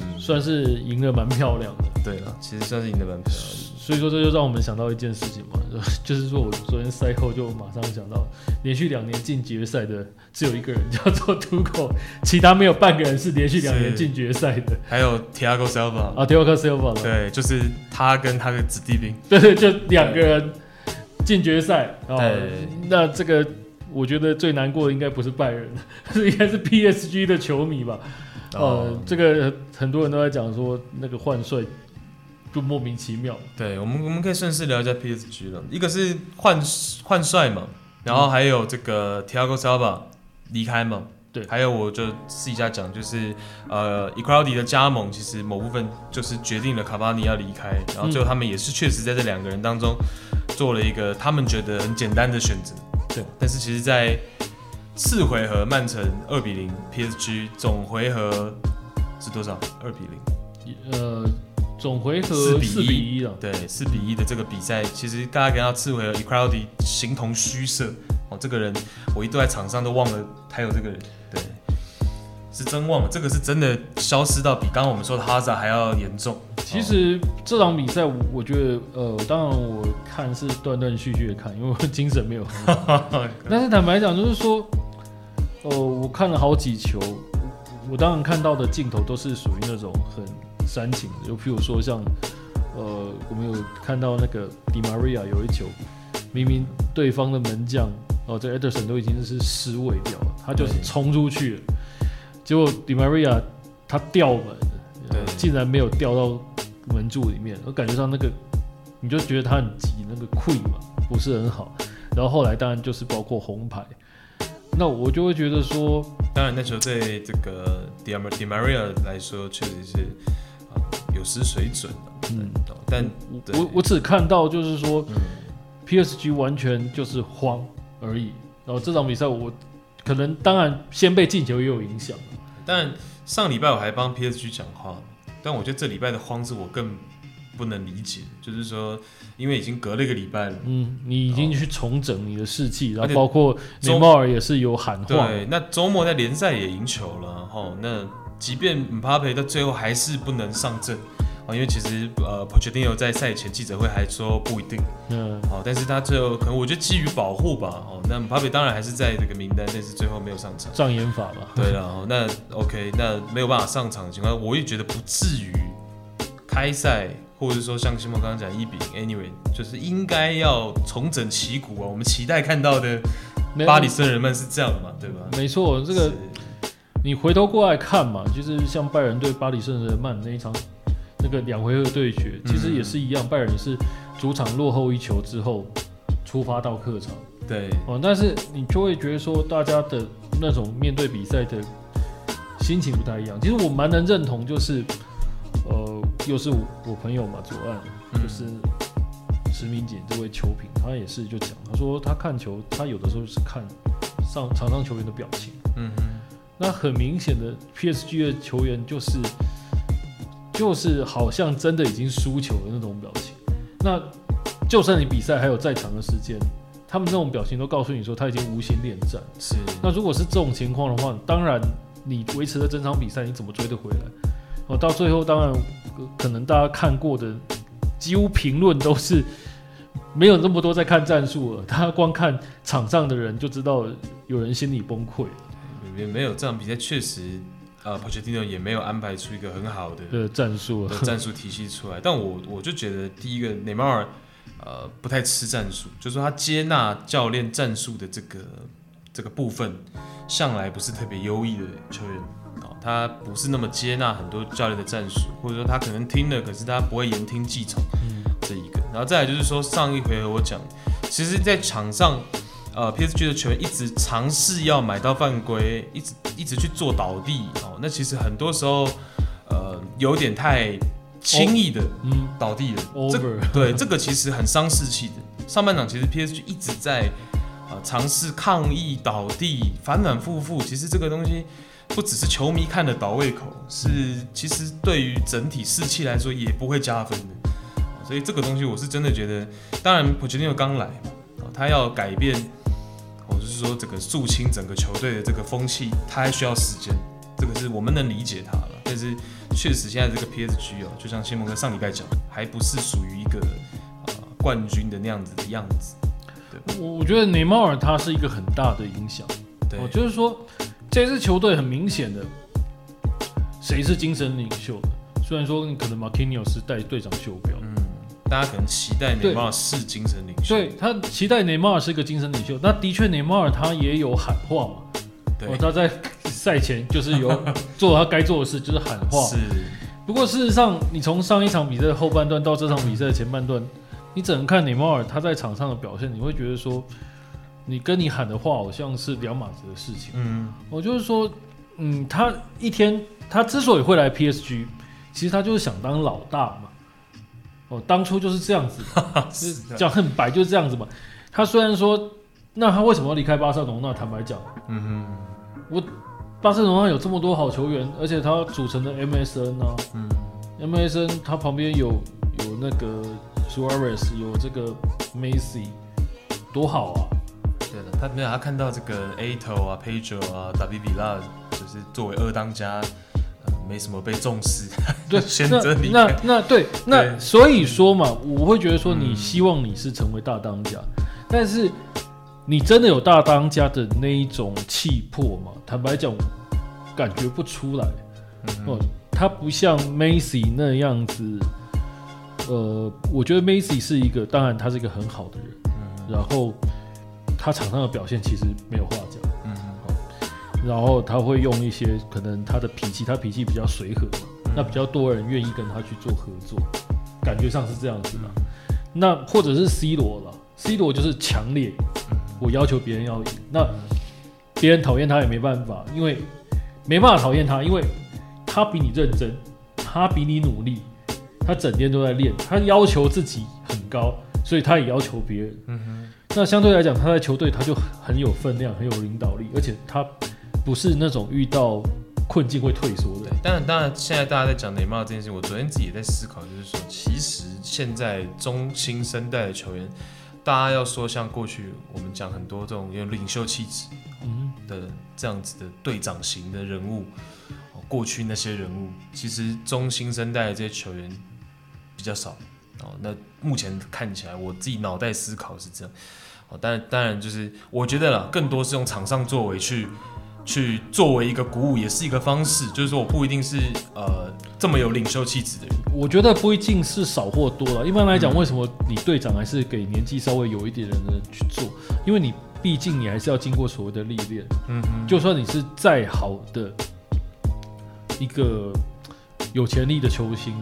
嗯、算是赢得蛮漂亮的。对了，其实算是赢得蛮漂亮的。所以说，这就让我们想到一件事情嘛，就是说我昨天赛后就马上想到，连续两年进决赛的只有一个人叫做图口，其他没有半个人是连续两年进决赛的。还有 Thiago Silva 啊，Thiago Silva 对，就是他跟他的子弟兵，对对，就两个人进决赛啊。那这个我觉得最难过的应该不是拜仁，是应该是 PSG 的球迷吧？呃、哦，这个很多人都在讲说那个换帅。就莫名其妙。对我们，我们可以顺势聊一下 PSG 了。一个是换换帅嘛，然后还有这个 Thiago Silva 离开嘛。对，还有我就试一下讲，就是呃，Icardi 的加盟，其实某部分就是决定了卡巴尼要离开，然后最后他们也是确实在这两个人当中做了一个他们觉得很简单的选择。对，但是其实，在次回合曼城二比零 PSG，总回合是多少？二比零。呃，总回合四比一了。对，四比一的这个比赛，其实大家看到次回合 Icardi 形同虚设哦，这个人我一度在场上都忘了还有这个人。对。是真忘了，这个是真的消失到比刚刚我们说的哈萨还要严重。其实这场比赛，我觉得，呃，当然我看是断断续续的看，因为我精神没有很好。但是坦白讲，就是说，呃，我看了好几球，我当然看到的镜头都是属于那种很煽情，就譬如说像，呃，我们有看到那个迪玛利亚有一球，明明对方的门将哦，这艾德森都已经是失位掉了，他就是冲出去了。结果迪玛利亚他吊门，对，竟然没有吊到门柱里面，我感觉上那个你就觉得他很急，那个溃嘛不是很好。然后后来当然就是包括红牌，那我就会觉得说，当然那时候对这个迪玛迪玛利亚来说确实是失水准了，嗯，但我我只看到就是说、嗯、PSG 完全就是慌而已。然后这场比赛我可能当然先被进球也有影响。但上礼拜我还帮 PSG 讲话，但我觉得这礼拜的慌是我更不能理解，就是说，因为已经隔了一个礼拜了，嗯，你已经去重整你的士气，然后包括内马尔也是有喊话，对，那周末在联赛也赢球了，哈，那即便姆巴佩到最后还是不能上阵啊。因为其实呃，Pochettino 在赛前记者会还说不一定，嗯，好，但是他最后可能我觉得基于保护吧，哦，那姆巴佩当然还是在这个名单，但是最后没有上场，障眼法吧，对了，那 OK，那没有办法上场的情况，我也觉得不至于开赛，或者是说像西蒙刚刚讲一比零，Anyway，就是应该要重整旗鼓啊，我们期待看到的巴黎圣日耳曼是这样的嘛，对吧？没错，这个你回头过来看嘛，就是像拜仁对巴黎圣日耳曼那一场。那个两回合对决其实也是一样，嗯、拜仁也是主场落后一球之后出发到客场，对。哦，但是你就会觉得说大家的那种面对比赛的心情不太一样。其实我蛮能认同，就是呃，又是我，我朋友嘛，左岸就是石明锦这位球评，他也是就讲，他说他看球，他有的时候是看上场上球员的表情，嗯哼，那很明显的 PSG 的球员就是。就是好像真的已经输球的那种表情，那就算你比赛还有再长的时间，他们那种表情都告诉你说他已经无心恋战。是，那如果是这种情况的话，当然你维持了整场比赛，你怎么追得回来？哦，到最后当然可能大家看过的几乎评论都是没有那么多在看战术了，他光看场上的人就知道有人心里崩溃。也没有这场比赛确实。呃，Pochettino 也没有安排出一个很好的战术的战术体系出来，但我我就觉得第一个内马尔呃不太吃战术，就是说他接纳教练战术的这个这个部分，向来不是特别优异的球员哦，他不是那么接纳很多教练的战术，或者说他可能听了，可是他不会言听计从，嗯，这一个，然后再来就是说上一回合我讲，其实在场上。呃，PSG 的球员一直尝试要买到犯规，一直一直去做倒地哦。那其实很多时候，呃，有点太轻易的倒地了。Oh, 这 over. 对这个其实很伤士气的。上半场其实 PSG 一直在呃尝试抗议倒地，反反复复。其实这个东西不只是球迷看的倒胃口，是其实对于整体士气来说也不会加分的。所以这个东西我是真的觉得，当然普捷蒂诺刚来嘛，他要改变。我就是说，整个肃清整个球队的这个风气，他还需要时间。这个是我们能理解他了，但是确实现在这个 PSG 哦，就像谢蒙哥上礼拜讲，还不是属于一个呃冠军的那样子的样子。对，我我觉得内马尔他是一个很大的影响。对，就是说这支球队很明显的，谁是精神领袖的？虽然说你可能马基尼奥是带队长袖标。嗯大家可能期待内马尔是精神领袖，对，他期待内马尔是一个精神领袖。那的确，内马尔他也有喊话嘛，对，他在赛前就是有 做他该做的事，就是喊话。是。不过事实上，你从上一场比赛的后半段到这场比赛的前半段，你只能看内马尔他在场上的表现，你会觉得说，你跟你喊的话好像是两码子的事情。嗯，我就是说，嗯，他一天他之所以会来 PSG，其实他就是想当老大嘛。哦，当初就是这样子，讲很白就是这样子嘛。他虽然说那他为什么要离开巴塞罗那？坦白讲，嗯哼，我巴塞罗那有这么多好球员，而且他组成的 MSN 啊，嗯，MSN 他旁边有有那个 Suarez，有这个 Messi，多好啊！对的，他没有他看到这个 Ato 啊，Pedro 啊，David Villa，就是作为二当家。没什么被重视，对，选择你那那对那所以说嘛，我会觉得说你希望你是成为大当家，嗯、但是你真的有大当家的那一种气魄吗？坦白讲，感觉不出来。嗯、哦，他不像 Messi 那样子，呃，我觉得 Messi 是一个，当然他是一个很好的人，嗯、然后他场上的表现其实没有话讲。然后他会用一些可能他的脾气，他脾气比较随和嘛，那比较多人愿意跟他去做合作，感觉上是这样子的。那或者是 C 罗了，C 罗就是强烈，我要求别人要赢，那别人讨厌他也没办法，因为没办法讨厌他，因为他比你认真，他比你努力，他整天都在练，他要求自己很高，所以他也要求别人。嗯哼。那相对来讲，他在球队他就很有分量，很有领导力，而且他。不是那种遇到困境会退缩的。当然，当然，现在大家在讲内马尔这件事情，我昨天自己也在思考，就是说，其实现在中新生代的球员，大家要说像过去我们讲很多这种有领袖气质的这样子的队长型的人物，过去那些人物，其实中新生代的这些球员比较少。哦，那目前看起来，我自己脑袋思考是这样。哦，当然，当然就是我觉得啦，更多是用场上作为去。去作为一个鼓舞，也是一个方式。就是说，我不一定是呃这么有领袖气质的人。我觉得不一定是少或多了。一般来讲，为什么你队长还是给年纪稍微有一点的人去做？因为你毕竟你还是要经过所谓的历练。嗯哼。就算你是再好的一个有潜力的球星，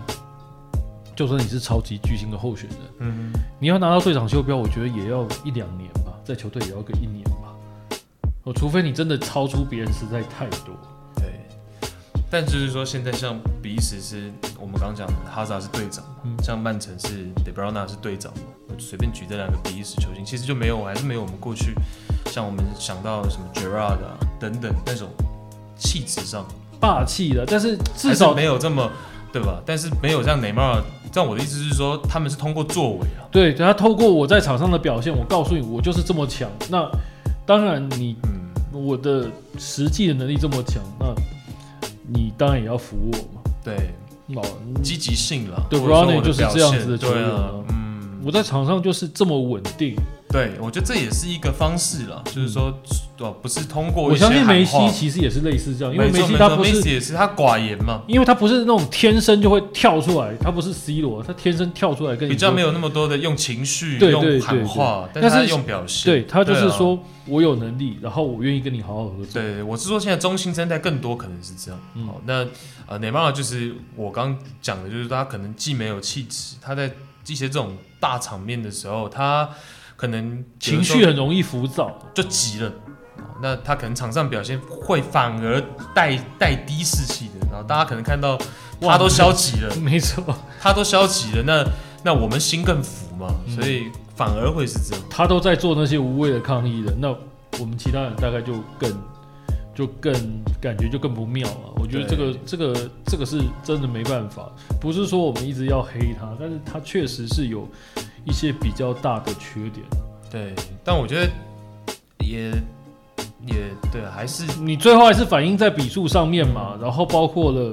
就算你是超级巨星的候选人，嗯，你要拿到队长袖标，我觉得也要一两年吧，在球队也要个一年吧。哦，除非你真的超出别人实在太多。对，但就是说，现在像比利时是我们刚刚讲的，哈萨是队长，嗯、像曼城是德布劳纳是队长嘛，随便举这两个比利时球星，其实就没有，还是没有我们过去像我们想到什么 Gerrard 啊等等那种气质上霸气的，但是至少没有这么对吧？但是没有像内马尔，这样我的意思是说，他们是通过作为啊，对，他透过我在场上的表现，我告诉你，我就是这么强。那当然你。我的实际的能力这么强，那你当然也要服我嘛。对，老，积极性了。对，Ronnie 就是这样子的球员。嗯，我在场上就是这么稳定。对，我觉得这也是一个方式了，就是说，哦，不是通过。我相信梅西其实也是类似这样，因为梅西他不是也是他寡言嘛，因为他不是那种天生就会跳出来，他不是 C 罗，他天生跳出来跟你比较没有那么多的用情绪、用喊话，但是用表现。对，他就是说我有能力，然后我愿意跟你好好合作。对，我是说现在中心生代更多可能是这样。好，那呃，内马尔就是我刚讲的，就是他可能既没有气质，他在一些这种大场面的时候，他。可能情绪很容易浮躁，就急了。那他可能场上表现会反而带带低士气的，然后大家可能看到他都消极了，没错，他都消极了，那那我们心更浮嘛，所以反而会是这样。他都在做那些无谓的抗议的，那我们其他人大概就更就更感觉就更不妙了。我觉得这个这个这个是真的没办法，不是说我们一直要黑他，但是他确实是有。一些比较大的缺点，对，但我觉得也也对，还是你最后还是反映在比数上面嘛，嗯、然后包括了，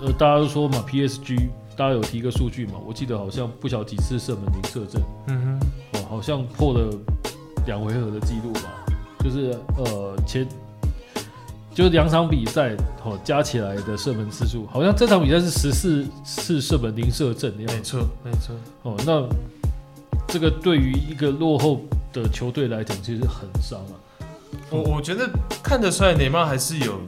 呃，大家都说嘛，PSG，大家有提一个数据嘛，我记得好像不晓几次射门零射正，嗯哼，哦，好像破了两回合的记录吧，就是呃前。就是两场比赛哦，加起来的射门次数，好像这场比赛是十四次射门零射正的样子。没错，没错。哦，那这个对于一个落后的球队来讲，其实很伤啊。我我觉得看得出来，内马尔还是有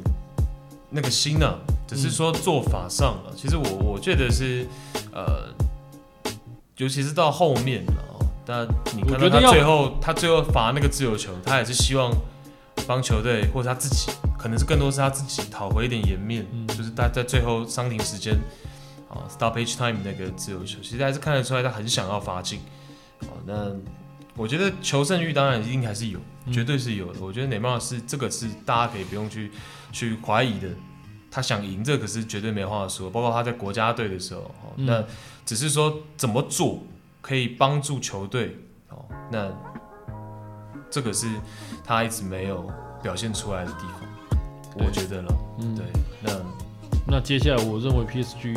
那个心啊，只是说做法上了。嗯、其实我我觉得是呃，尤其是到后面了，但你看到他最后他最后罚那个自由球，他也是希望帮球队或者他自己。可能是更多是他自己讨回一点颜面，嗯、就是他在最后伤停时间啊，stoppage time 那个自由球，其实还是看得出来他很想要罚进。好，那我觉得求胜欲当然一定还是有，绝对是有的。我觉得内马尔是这个是大家可以不用去去怀疑的，他想赢这可是绝对没话说。包括他在国家队的时候，那只是说怎么做可以帮助球队哦，那这个是他一直没有表现出来的地方，我觉得了。嗯，对，那那接下来我认为 PSG。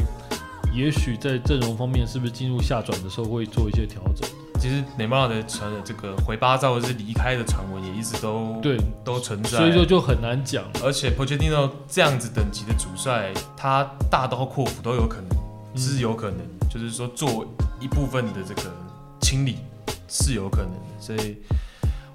也许在阵容方面，是不是进入下转的时候会做一些调整？其实内马尔的传的这个回巴萨或者是离开的传闻也一直都对都存在，所以说就很难讲。而且波切蒂诺这样子等级的主帅，他大刀阔斧都有可能，嗯、是有可能，就是说做一部分的这个清理是有可能的，所以。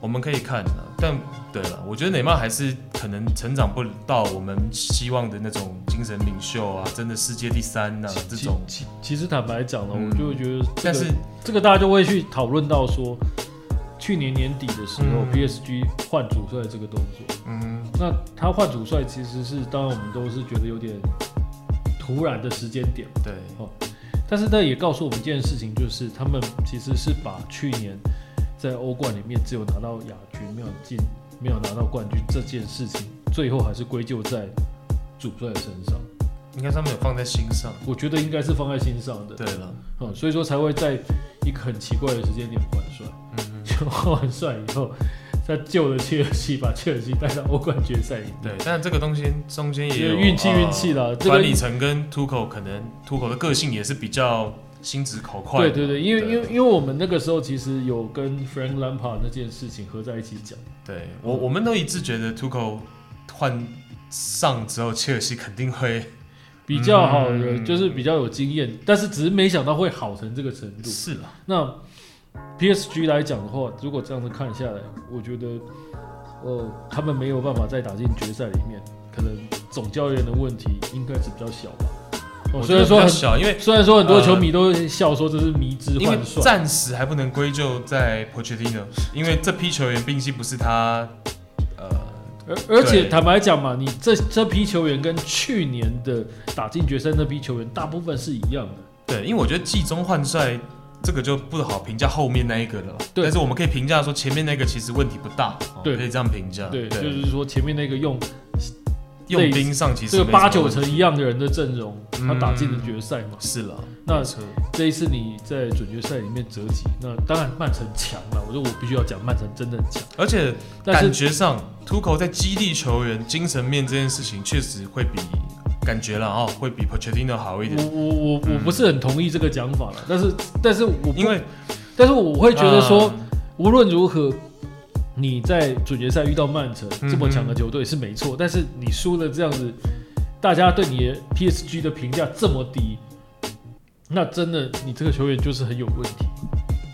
我们可以看，但对了，我觉得内马尔还是可能成长不到我们希望的那种精神领袖啊，真的世界第三呐、啊、这种。其其实坦白讲呢，嗯、我就会觉得、这个，但是这个大家就会去讨论到说，去年年底的时候、嗯、，PSG 换主帅这个动作，嗯，那他换主帅其实是，当然我们都是觉得有点突然的时间点，对，哦，但是那也告诉我们一件事情，就是他们其实是把去年。在欧冠里面只有拿到亚军，没有进，没有拿到冠军这件事情，最后还是归咎在主帅身上。应该他们有放在心上，我觉得应该是放在心上的。对了，嗯，所以说才会在一个很奇怪的时间点换帅。嗯嗯。换完帅以后，他救了切尔西，把切尔西带到欧冠决赛。对，但这个东西中间也有运气运气了。管理层跟图口可能图口的个性也是比较。心直口快。对对对，因为因为因为我们那个时候其实有跟 Frank Lampard 那件事情合在一起讲。对我我们都一致觉得 Tuchel 换上之后，切尔西肯定会比较好的，嗯、就是比较有经验，但是只是没想到会好成这个程度。是啊，那 PSG 来讲的话，如果这样子看下来，我觉得呃他们没有办法再打进决赛里面，可能总教练的问题应该是比较小吧。哦、虽然说很小，因为虽然说很多球迷都笑说这是迷之换帅，因为暂时还不能归咎在 Pochettino，因为这批球员并不是他，呃，而而且坦白讲嘛，你这这批球员跟去年的打进决赛那批球员大部分是一样的。对，因为我觉得季中换帅这个就不好评价后面那一个了，对但是我们可以评价说前面那个其实问题不大，对，可以这样评价。对，对就是说前面那个用。用兵上其实这个八九成一样的人的阵容，他打进了决赛嘛？是了。那这一次你在准决赛里面折戟，那当然曼城强了。我说我必须要讲曼城真的很强，而且感觉上突口在激励球员精神面这件事情确实会比感觉了哦，会比 Pochettino 好一点。我我我我不是很同意这个讲法了，但是但是我因为但是我会觉得说无论如何。你在准决赛遇到曼城这么强的球队是没错，嗯、但是你输了这样子，大家对你的 PSG 的评价这么低，那真的你这个球员就是很有问题。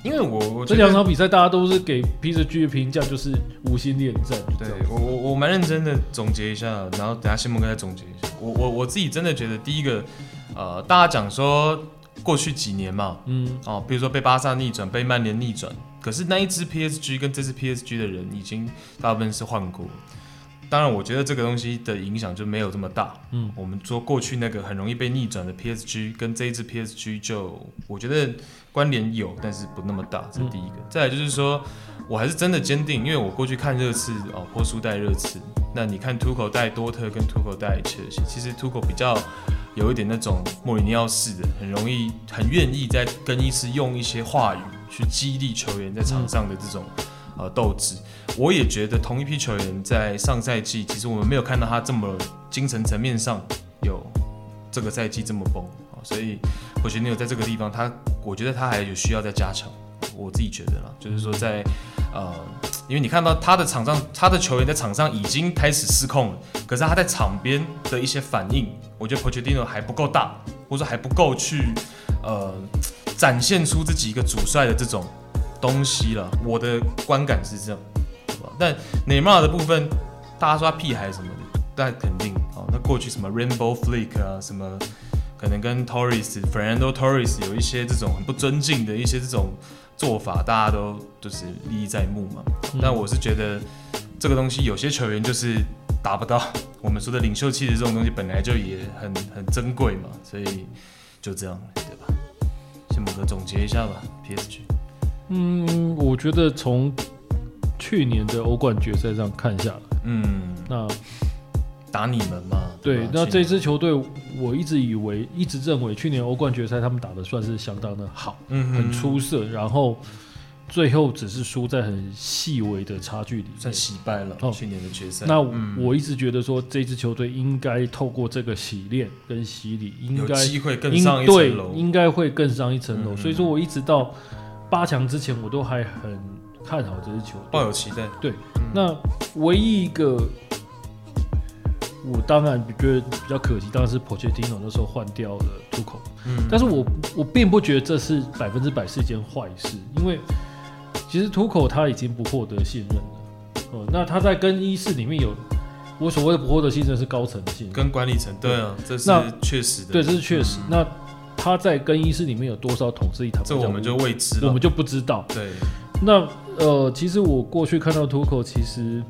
因为我，我这两场比赛大家都是给 PSG 的评价就是无心恋战。对我我我蛮认真的总结一下，然后等下谢梦哥再总结一下。我我我自己真的觉得第一个，呃，大家讲说过去几年嘛，嗯哦，比如说被巴萨逆转，被曼联逆转。可是那一支 PSG 跟这支 PSG 的人已经大部分是换过，当然我觉得这个东西的影响就没有这么大。嗯，我们说过去那个很容易被逆转的 PSG 跟这一支 PSG 就我觉得关联有，但是不那么大。这是第一个。再来就是说，我还是真的坚定，因为我过去看热刺哦，波叔带热刺，那你看图口带多特跟图口带切尔西，其实图口比较有一点那种莫里尼奥式的，很容易很愿意在更衣室用一些话语。去激励球员在场上的这种呃斗志，我也觉得同一批球员在上赛季，其实我们没有看到他这么精神层面上有这个赛季这么崩啊，所以或许你有在这个地方，他我觉得他还有需要再加强，我自己觉得啦，就是说在呃，因为你看到他的场上，他的球员在场上已经开始失控了，可是他在场边的一些反应，我觉得 Pochettino 还不够大，或者说还不够去呃。展现出自己一个主帅的这种东西了，我的观感是这样，但内马尔的部分，大家说他屁孩什么的，但肯定哦，那过去什么 Rainbow Flick 啊，什么可能跟 Torres、Fernando Torres 有一些这种很不尊敬的一些这种做法，大家都就是历历在目嘛。嗯、但我是觉得这个东西有些球员就是达不到我们说的领袖气质这种东西，本来就也很很珍贵嘛，所以就这样，对吧？先某个总结一下吧，PSG。嗯，我觉得从去年的欧冠决赛上看下来，嗯，那打你们嘛？对，那这支球队，我一直以为，一直认为，去年欧冠决赛他们打的算是相当的好，嗯，很出色，然后。最后只是输在很细微的差距里，算惜败了。哦，去年的决赛。那我一直觉得说，这支球队应该透过这个洗练跟洗礼，应该机会更上一层楼，应该会更上一层楼。所以说我一直到八强之前，我都还很看好这支球队，抱有期待。对，那唯一一个我当然觉得比较可惜，当然是波切蒂诺那时候换掉了图口。嗯，但是我我并不觉得这是百分之百是一件坏事，因为。其实图口他已经不获得信任了，哦，那他在更衣室里面有，我所谓的不获得信任是高层信任，跟管理层，对啊，这是确实的，对，这是确实。那他在更衣室里面有多少统治一堂，这我们就未知了，我们就不知道。对，那呃，其实我过去看到图口，其实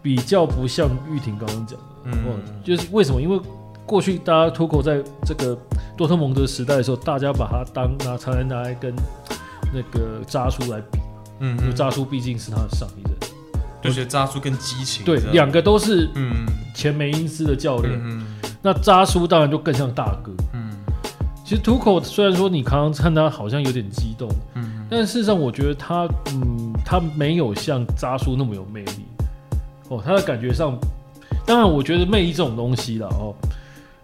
比较不像玉婷刚刚讲的，嗯，就是为什么？因为过去大家图口在这个多特蒙德时代的时候，大家把他当拿常来拿来跟。那个扎叔来比，嗯，因为扎叔毕竟是他的上一任，就觉得扎叔更激情。对，两个都是嗯。前梅因斯的教练，嗯，那扎叔当然就更像大哥，嗯。其实土口虽然说你刚刚看他好像有点激动，嗯，但事实上我觉得他嗯他没有像扎叔那么有魅力，哦，他的感觉上，当然我觉得魅力这种东西了哦，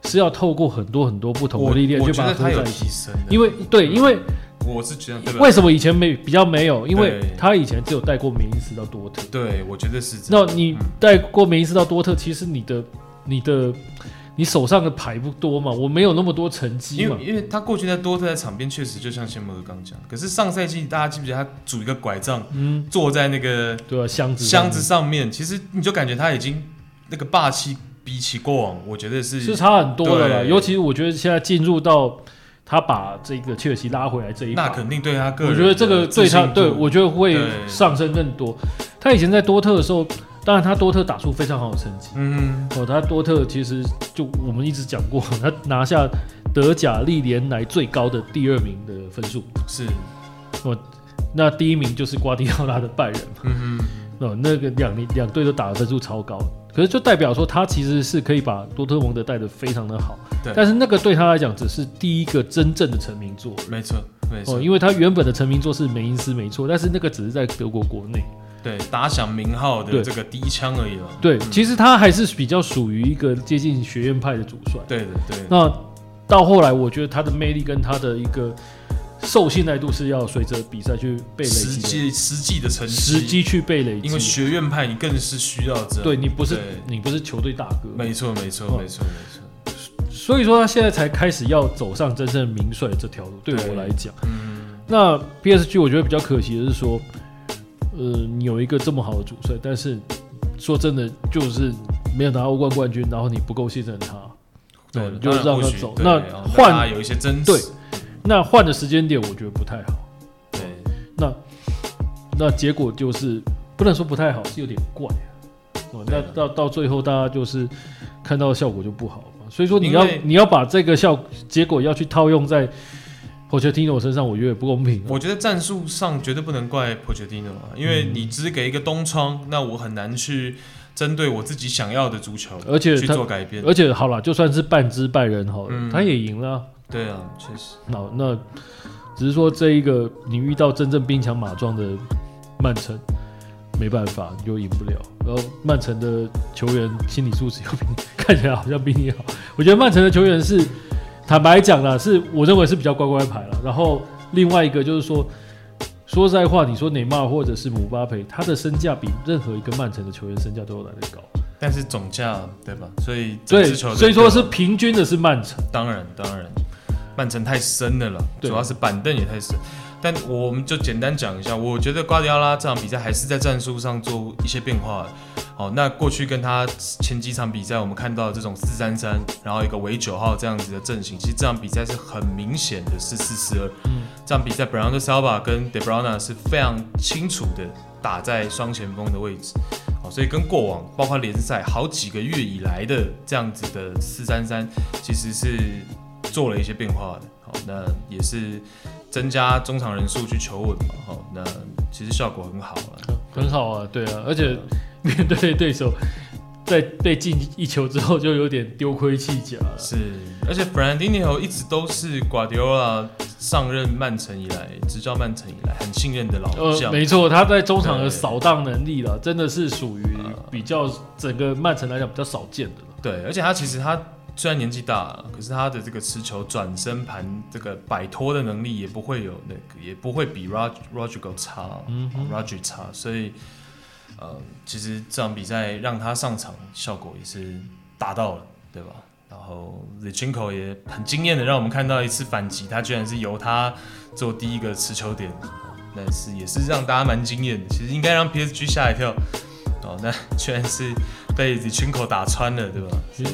是要透过很多很多不同的历练去把它合在一起，因为对，因为。我是觉得，为什么以前没比较没有？因为他以前只有带过梅因斯到多特。对，我觉得是这样。那你带过梅因斯到多特，其实你的、你的、你手上的牌不多嘛，我没有那么多成绩嘛。因为因为他过去在多特在场边确实就像先莫刚讲，可是上赛季大家记不记得他拄一个拐杖，嗯，坐在那个对啊箱子箱子上面，其实你就感觉他已经那个霸气比起过往，我觉得是是差很多的了。尤其是我觉得现在进入到。他把这个切尔西拉回来这一，那肯定对他个人，我觉得这个对他对我觉得会上升更多。他以前在多特的时候，当然他多特打出非常好的成绩，嗯。哦，他多特其实就我们一直讲过，他拿下德甲历年来最高的第二名的分数，是。哦，那第一名就是瓜迪奥拉的拜仁嘛，嗯哦，那个两两队都打的分数超高。可是就代表说他其实是可以把多特蒙德带得非常的好，对。但是那个对他来讲只是第一个真正的成名作，没错，没错。哦，因为他原本的成名作是梅因斯，没错。但是那个只是在德国国内，对，打响名号的这个第一枪而已了。对，嗯、其实他还是比较属于一个接近学院派的主帅。对的，对。那到后来，我觉得他的魅力跟他的一个。受信赖度是要随着比赛去被累积，实际实际的成绩，实际去被累积。因为学院派你更是需要这样，对你不是你不是球队大哥，没错没错没错没错。所以说他现在才开始要走上真正名帅这条路。对我来讲，嗯，那 PSG 我觉得比较可惜的是说，呃，你有一个这么好的主帅，但是说真的就是没有拿欧冠冠军，然后你不够信任他，对，就让他走。那换有一些争对。那换的时间点，我觉得不太好。对，那那结果就是不能说不太好，是有点怪啊。哦，那到到最后，大家就是看到效果就不好嘛。所以说，你要你要把这个效结果要去套用在波切蒂诺身上，我觉得不公平。我觉得战术上绝对不能怪波切蒂诺啊，因为你只给一个东窗，那我很难去针对我自己想要的足球，而且去做改变。而且好了，就算是半支拜仁好了，嗯、他也赢了。对啊，确实。那，那只是说这一个你遇到真正兵强马壮的曼城，没办法，你就赢不了。然后曼城的球员心理素质又比 看起来好像比你好。我觉得曼城的球员是坦白讲啦，是我认为是比较乖乖牌了。然后另外一个就是说，说实在话，你说内马尔或者是姆巴佩，他的身价比任何一个曼城的球员身价都要来得高。但是总价对吧？所以对，所以说是平均的是曼城。当然，当然。曼城太深的了，主要是板凳也太深。但我们就简单讲一下，我觉得瓜迪奥拉这场比赛还是在战术上做一些变化。好，那过去跟他前几场比赛，我们看到这种四三三，然后一个围九号这样子的阵型，其实这场比赛是很明显的是四四二。嗯，这场比赛，Bernardo Silva 跟 De Bruyne 是非常清楚的打在双前锋的位置。好，所以跟过往包括联赛好几个月以来的这样子的四三三，其实是。做了一些变化的，好，那也是增加中场人数去求稳嘛，哈，那其实效果很好啊，很好啊，对啊，而且面对对手。在被进一球之后，就有点丢盔弃甲了。是，而且 Fernandinho 一直都是 Guardiola 上任曼城以来执教曼城以来很信任的老将。呃，没错，他在中场的扫荡能力了，真的是属于比较整个曼城来讲比较少见的。对，而且他其实他虽然年纪大了，可是他的这个持球转身盘这个摆脱的能力也不会有那个，也不会比 Rod Rodrigo 差，嗯，Rodrigo 差，所以。呃，其实这场比赛让他上场效果也是达到了，对吧？然后 Zinchenko 也很惊艳的让我们看到一次反击，他居然是由他做第一个持球点，但是也是让大家蛮惊艳的。其实应该让 PSG 吓一跳，哦，那居然是被 Zinchenko 打穿了，对吧？所以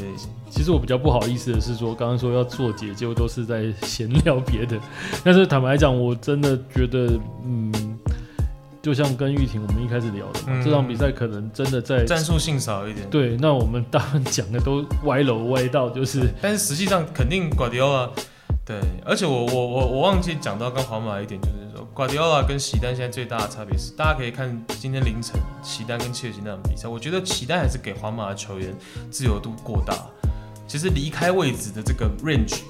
其实我比较不好意思的是说，刚刚说要做解，结果都是在闲聊别的。但是坦白讲，我真的觉得，嗯。就像跟玉婷我们一开始聊的嘛，嗯、这场比赛可能真的在战术性少一点。对，那我们当然讲的都歪楼歪道就是，但是实际上肯定瓜迪奥拉，对，而且我我我我忘记讲到跟皇马一点，就是说瓜迪奥拉跟席丹现在最大的差别是，大家可以看今天凌晨席丹跟切尔西那场比赛，我觉得席丹还是给皇马的球员自由度过大，其实离开位置的这个 range。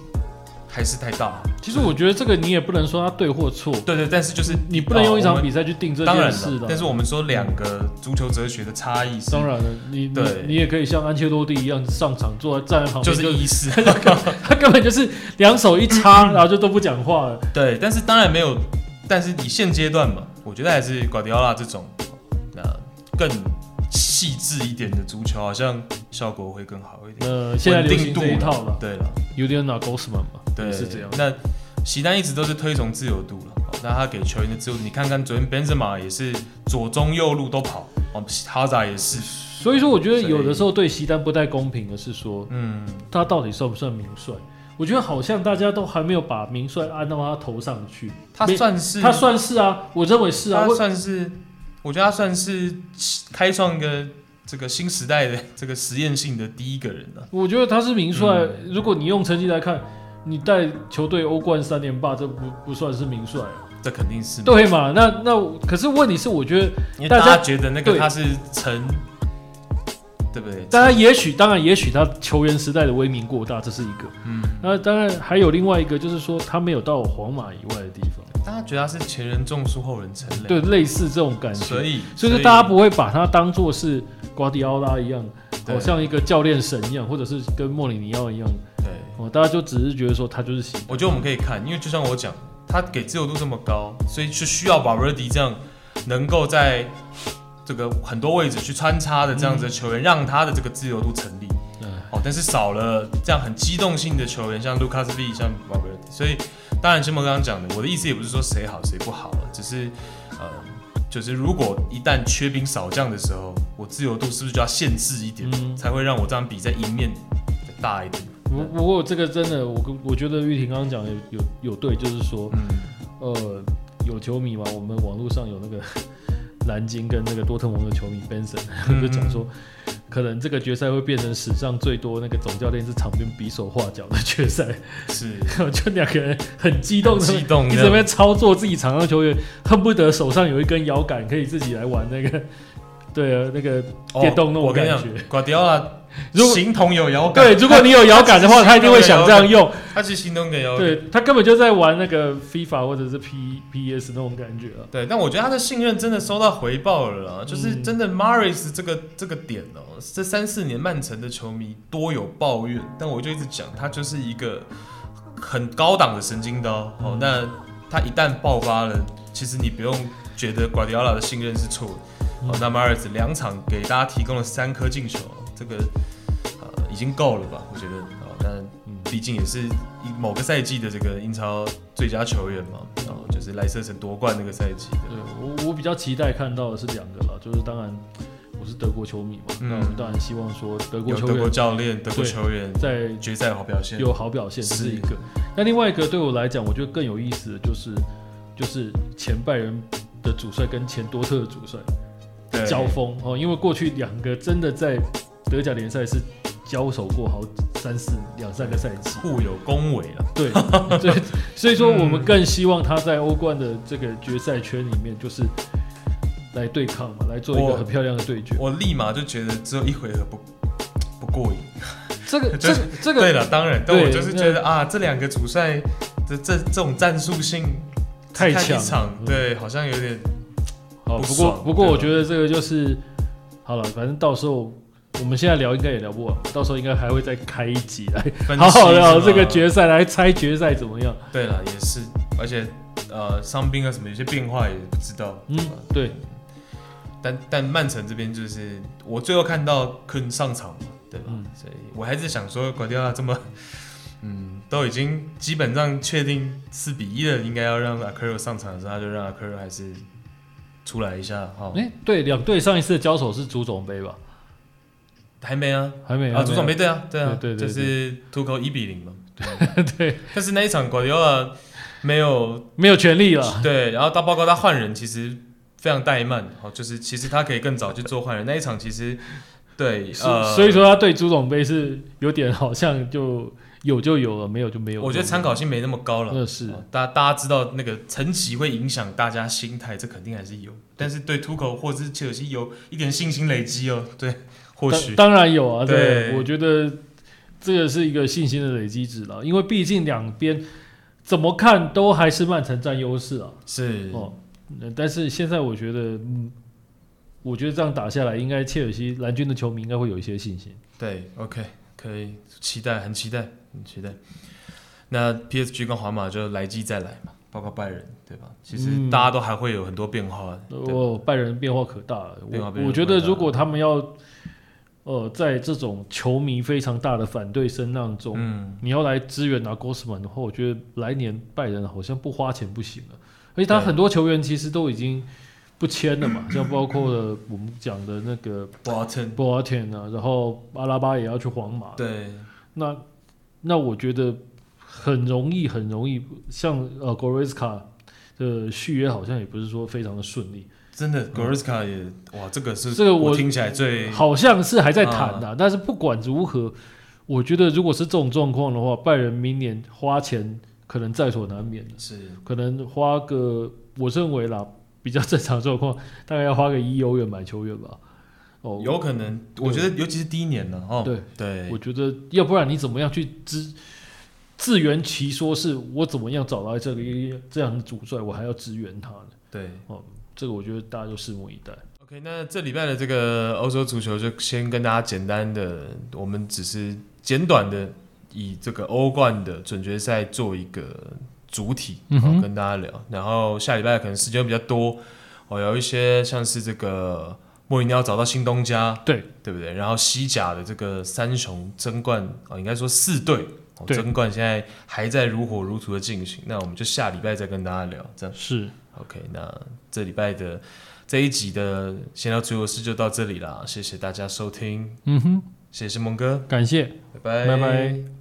还是太大。其实我觉得这个你也不能说他对或错。对对，但是就是你不能用一场比赛去定这件事的。但是我们说两个足球哲学的差异是。当然了，你对你，你也可以像安切洛蒂一样上场坐在站在旁边，就是意思。他根本就是两手一插，然后就都不讲话了。对，但是当然没有，但是你现阶段嘛，我觉得还是瓜迪奥拉这种，那更。细致一点的足球好像效果会更好一点。呃，现在流行这一套了。对了，有点拿 Gosman 嘛。对，是这样。那席丹一直都是推崇自由度了。那他给球员的自由度，你看看昨天 Benzema 也是左中右路都跑。哦，哈扎也是。所以说，我觉得有的时候对席丹不太公平的是说，嗯，他到底算不算名帅？我觉得好像大家都还没有把名帅安到他头上去。他算是，他算是啊，我认为是啊，他算是。我觉得他算是开创一个这个新时代的这个实验性的第一个人了。我觉得他是名帅。嗯、如果你用成绩来看，你带球队欧冠三连霸，这不不算是名帅。这肯定是对嘛？那那可是问题是，我觉得大家觉得那个他是成，对不对？当然也许当然也许他球员时代的威名过大，这是一个。嗯。那当然还有另外一个，就是说他没有到皇马以外的地方。大家觉得他是前人种树，后人乘凉，对，类似这种感觉。所以，所以说大家不会把他当做是瓜迪奥拉一样，好像一个教练神一样，或者是跟莫里尼奥一样。对，哦，大家就只是觉得说他就是行。我觉得我们可以看，因为就像我讲，他给自由度这么高，所以是需要瓦尔迪这样能够在这个很多位置去穿插的这样子的球员，让他的这个自由度成立。哦，但是少了这样很机动性的球员，像卢卡斯 V，像瓦尔迪，所以。当然，像我刚刚讲的，我的意思也不是说谁好谁不好了，只是，呃，就是如果一旦缺兵少将的时候，我自由度是不是就要限制一点，嗯、才会让我这样比赛赢面大一点？不不过这个真的，我我觉得玉婷刚刚讲的有有有对，就是说，嗯、呃，有球迷嘛，我们网络上有那个。蓝鲸跟那个多特蒙的球迷 Benson 就讲说，可能这个决赛会变成史上最多那个总教练是场边比手画脚的决赛，是就两个人很激动，激动，一直在操作自己场上球员，恨不得手上有一根摇杆可以自己来玩那个。对啊，那个电动那种感觉。瓜迪奥拉，如果形同有摇杆。对，如果你有摇杆的话，他一定会想这样用。他是行动给摇杆。对，他根本就在玩那个 FIFA 或者是 P P S 那种感觉啊。对，但我觉得他的信任真的收到回报了啦，就是真的 Mahrez 这个这个点哦、喔，这三四年曼城的球迷多有抱怨，但我就一直讲，他就是一个很高档的神经刀哦。那他一旦爆发了，其实你不用觉得瓜迪奥拉的信任是错的。好，那马尔斯两场给大家提供了三颗进球，这个呃已经够了吧？我觉得啊，但毕竟也是某个赛季的这个英超最佳球员嘛，然后就是莱斯特城夺冠那个赛季。对，我我比较期待看到的是两个了，就是当然我是德国球迷嘛，那我们当然希望说德国球员有德国教练、德国球员在决赛有好表现，有好表现是一个。那另外一个对我来讲，我觉得更有意思的就是就是前拜仁的主帅跟前多特的主帅。交锋哦，因为过去两个真的在德甲联赛是交手过好三四两三个赛季，互有恭维了。对 对，所以说我们更希望他在欧冠的这个决赛圈里面，就是来对抗嘛，来做一个很漂亮的对决。我，我立马就觉得只有一回合不不过瘾。这个 这个这个对了，当然，但我就是觉得啊，这两个主帅这这这种战术性太强，对，好像有点。好，不过不过我觉得这个就是好了，反正到时候我们现在聊应该也聊不完，到时候应该还会再开一集来好好聊这个决赛，来猜决赛怎么样。对了，也是，而且呃，伤兵啊什么有些变化也不知道。嗯，对。但但曼城这边就是我最后看到肯上场。对吧？嗯，所以我还是想说，瓜迪奥拉这么，嗯，都已经基本上确定四比一了，应该要让阿科罗上场的时候，他就让阿科罗还是出来一下哈。哎、欸，对，两队上一次的交手是足总杯吧？还没啊，还没啊，朱总杯对啊，对啊，对对，就是图口一比零嘛。对，对，但是那一场瓜迪奥拉没有没有权利了。对，然后到包括他换人，其实非常怠慢，哦，就是其实他可以更早去做换人。那一场其实。对，呃，所以说他对足总杯是有点好像就有就有了，没有就没有。我觉得参考性没那么高了。那是，大家大家知道那个成绩会影响大家心态，这肯定还是有。但是对图口或者是切尔西有一点信心累积哦。对，或许当然有啊。对，对我觉得这个是一个信心的累积值了，因为毕竟两边怎么看都还是曼城占优势啊。是哦，但是现在我觉得，嗯。我觉得这样打下来，应该切尔西蓝军的球迷应该会有一些信心。对，OK，可以期待，很期待，很期待。那 PSG 跟皇马就来季再来嘛，包括拜仁，对吧？其实大家都还会有很多变化。哦，拜仁变化可大了。我我觉得如果他们要，呃，在这种球迷非常大的反对声浪中，嗯，你要来支援拿戈斯曼的话，我觉得来年拜仁好像不花钱不行了。而且他很多球员其实都已经。不签了嘛，像包括了我们讲的那个博阿滕，博阿滕啊，然后阿拉巴也要去皇马。对，那那我觉得很容易，很容易，像呃格瑞斯卡的续约好像也不是说非常的顺利。真的，戈瑞斯卡也哇，这个是这个我听起来最好像是还在谈的，啊，但是不管如何，我觉得如果是这种状况的话，拜仁明年花钱可能在所难免的，是。可能花个我认为啦。比较正常状况，大概要花个一欧元买球员吧。哦，有可能，我觉得尤其是第一年呢，哦，对。对，我觉得要不然你怎么样去支自圆其说，是我怎么样找到这个这样的主帅，我还要支援他呢？对，哦，这个我觉得大家就拭目以待。OK，那这礼拜的这个欧洲足球就先跟大家简单的，我们只是简短的以这个欧冠的准决赛做一个。主体，好跟大家聊，嗯、然后下礼拜可能时间比较多，哦，有一些像是这个莫里尼奥找到新东家，对对不对？然后西甲的这个三雄争冠，哦，应该说四队争冠现在还在如火如荼的进行，那我们就下礼拜再跟大家聊，这样是 OK。那这礼拜的这一集的闲聊足球室就到这里了，谢谢大家收听，嗯哼，谢谢孟哥，感谢，拜拜，拜拜。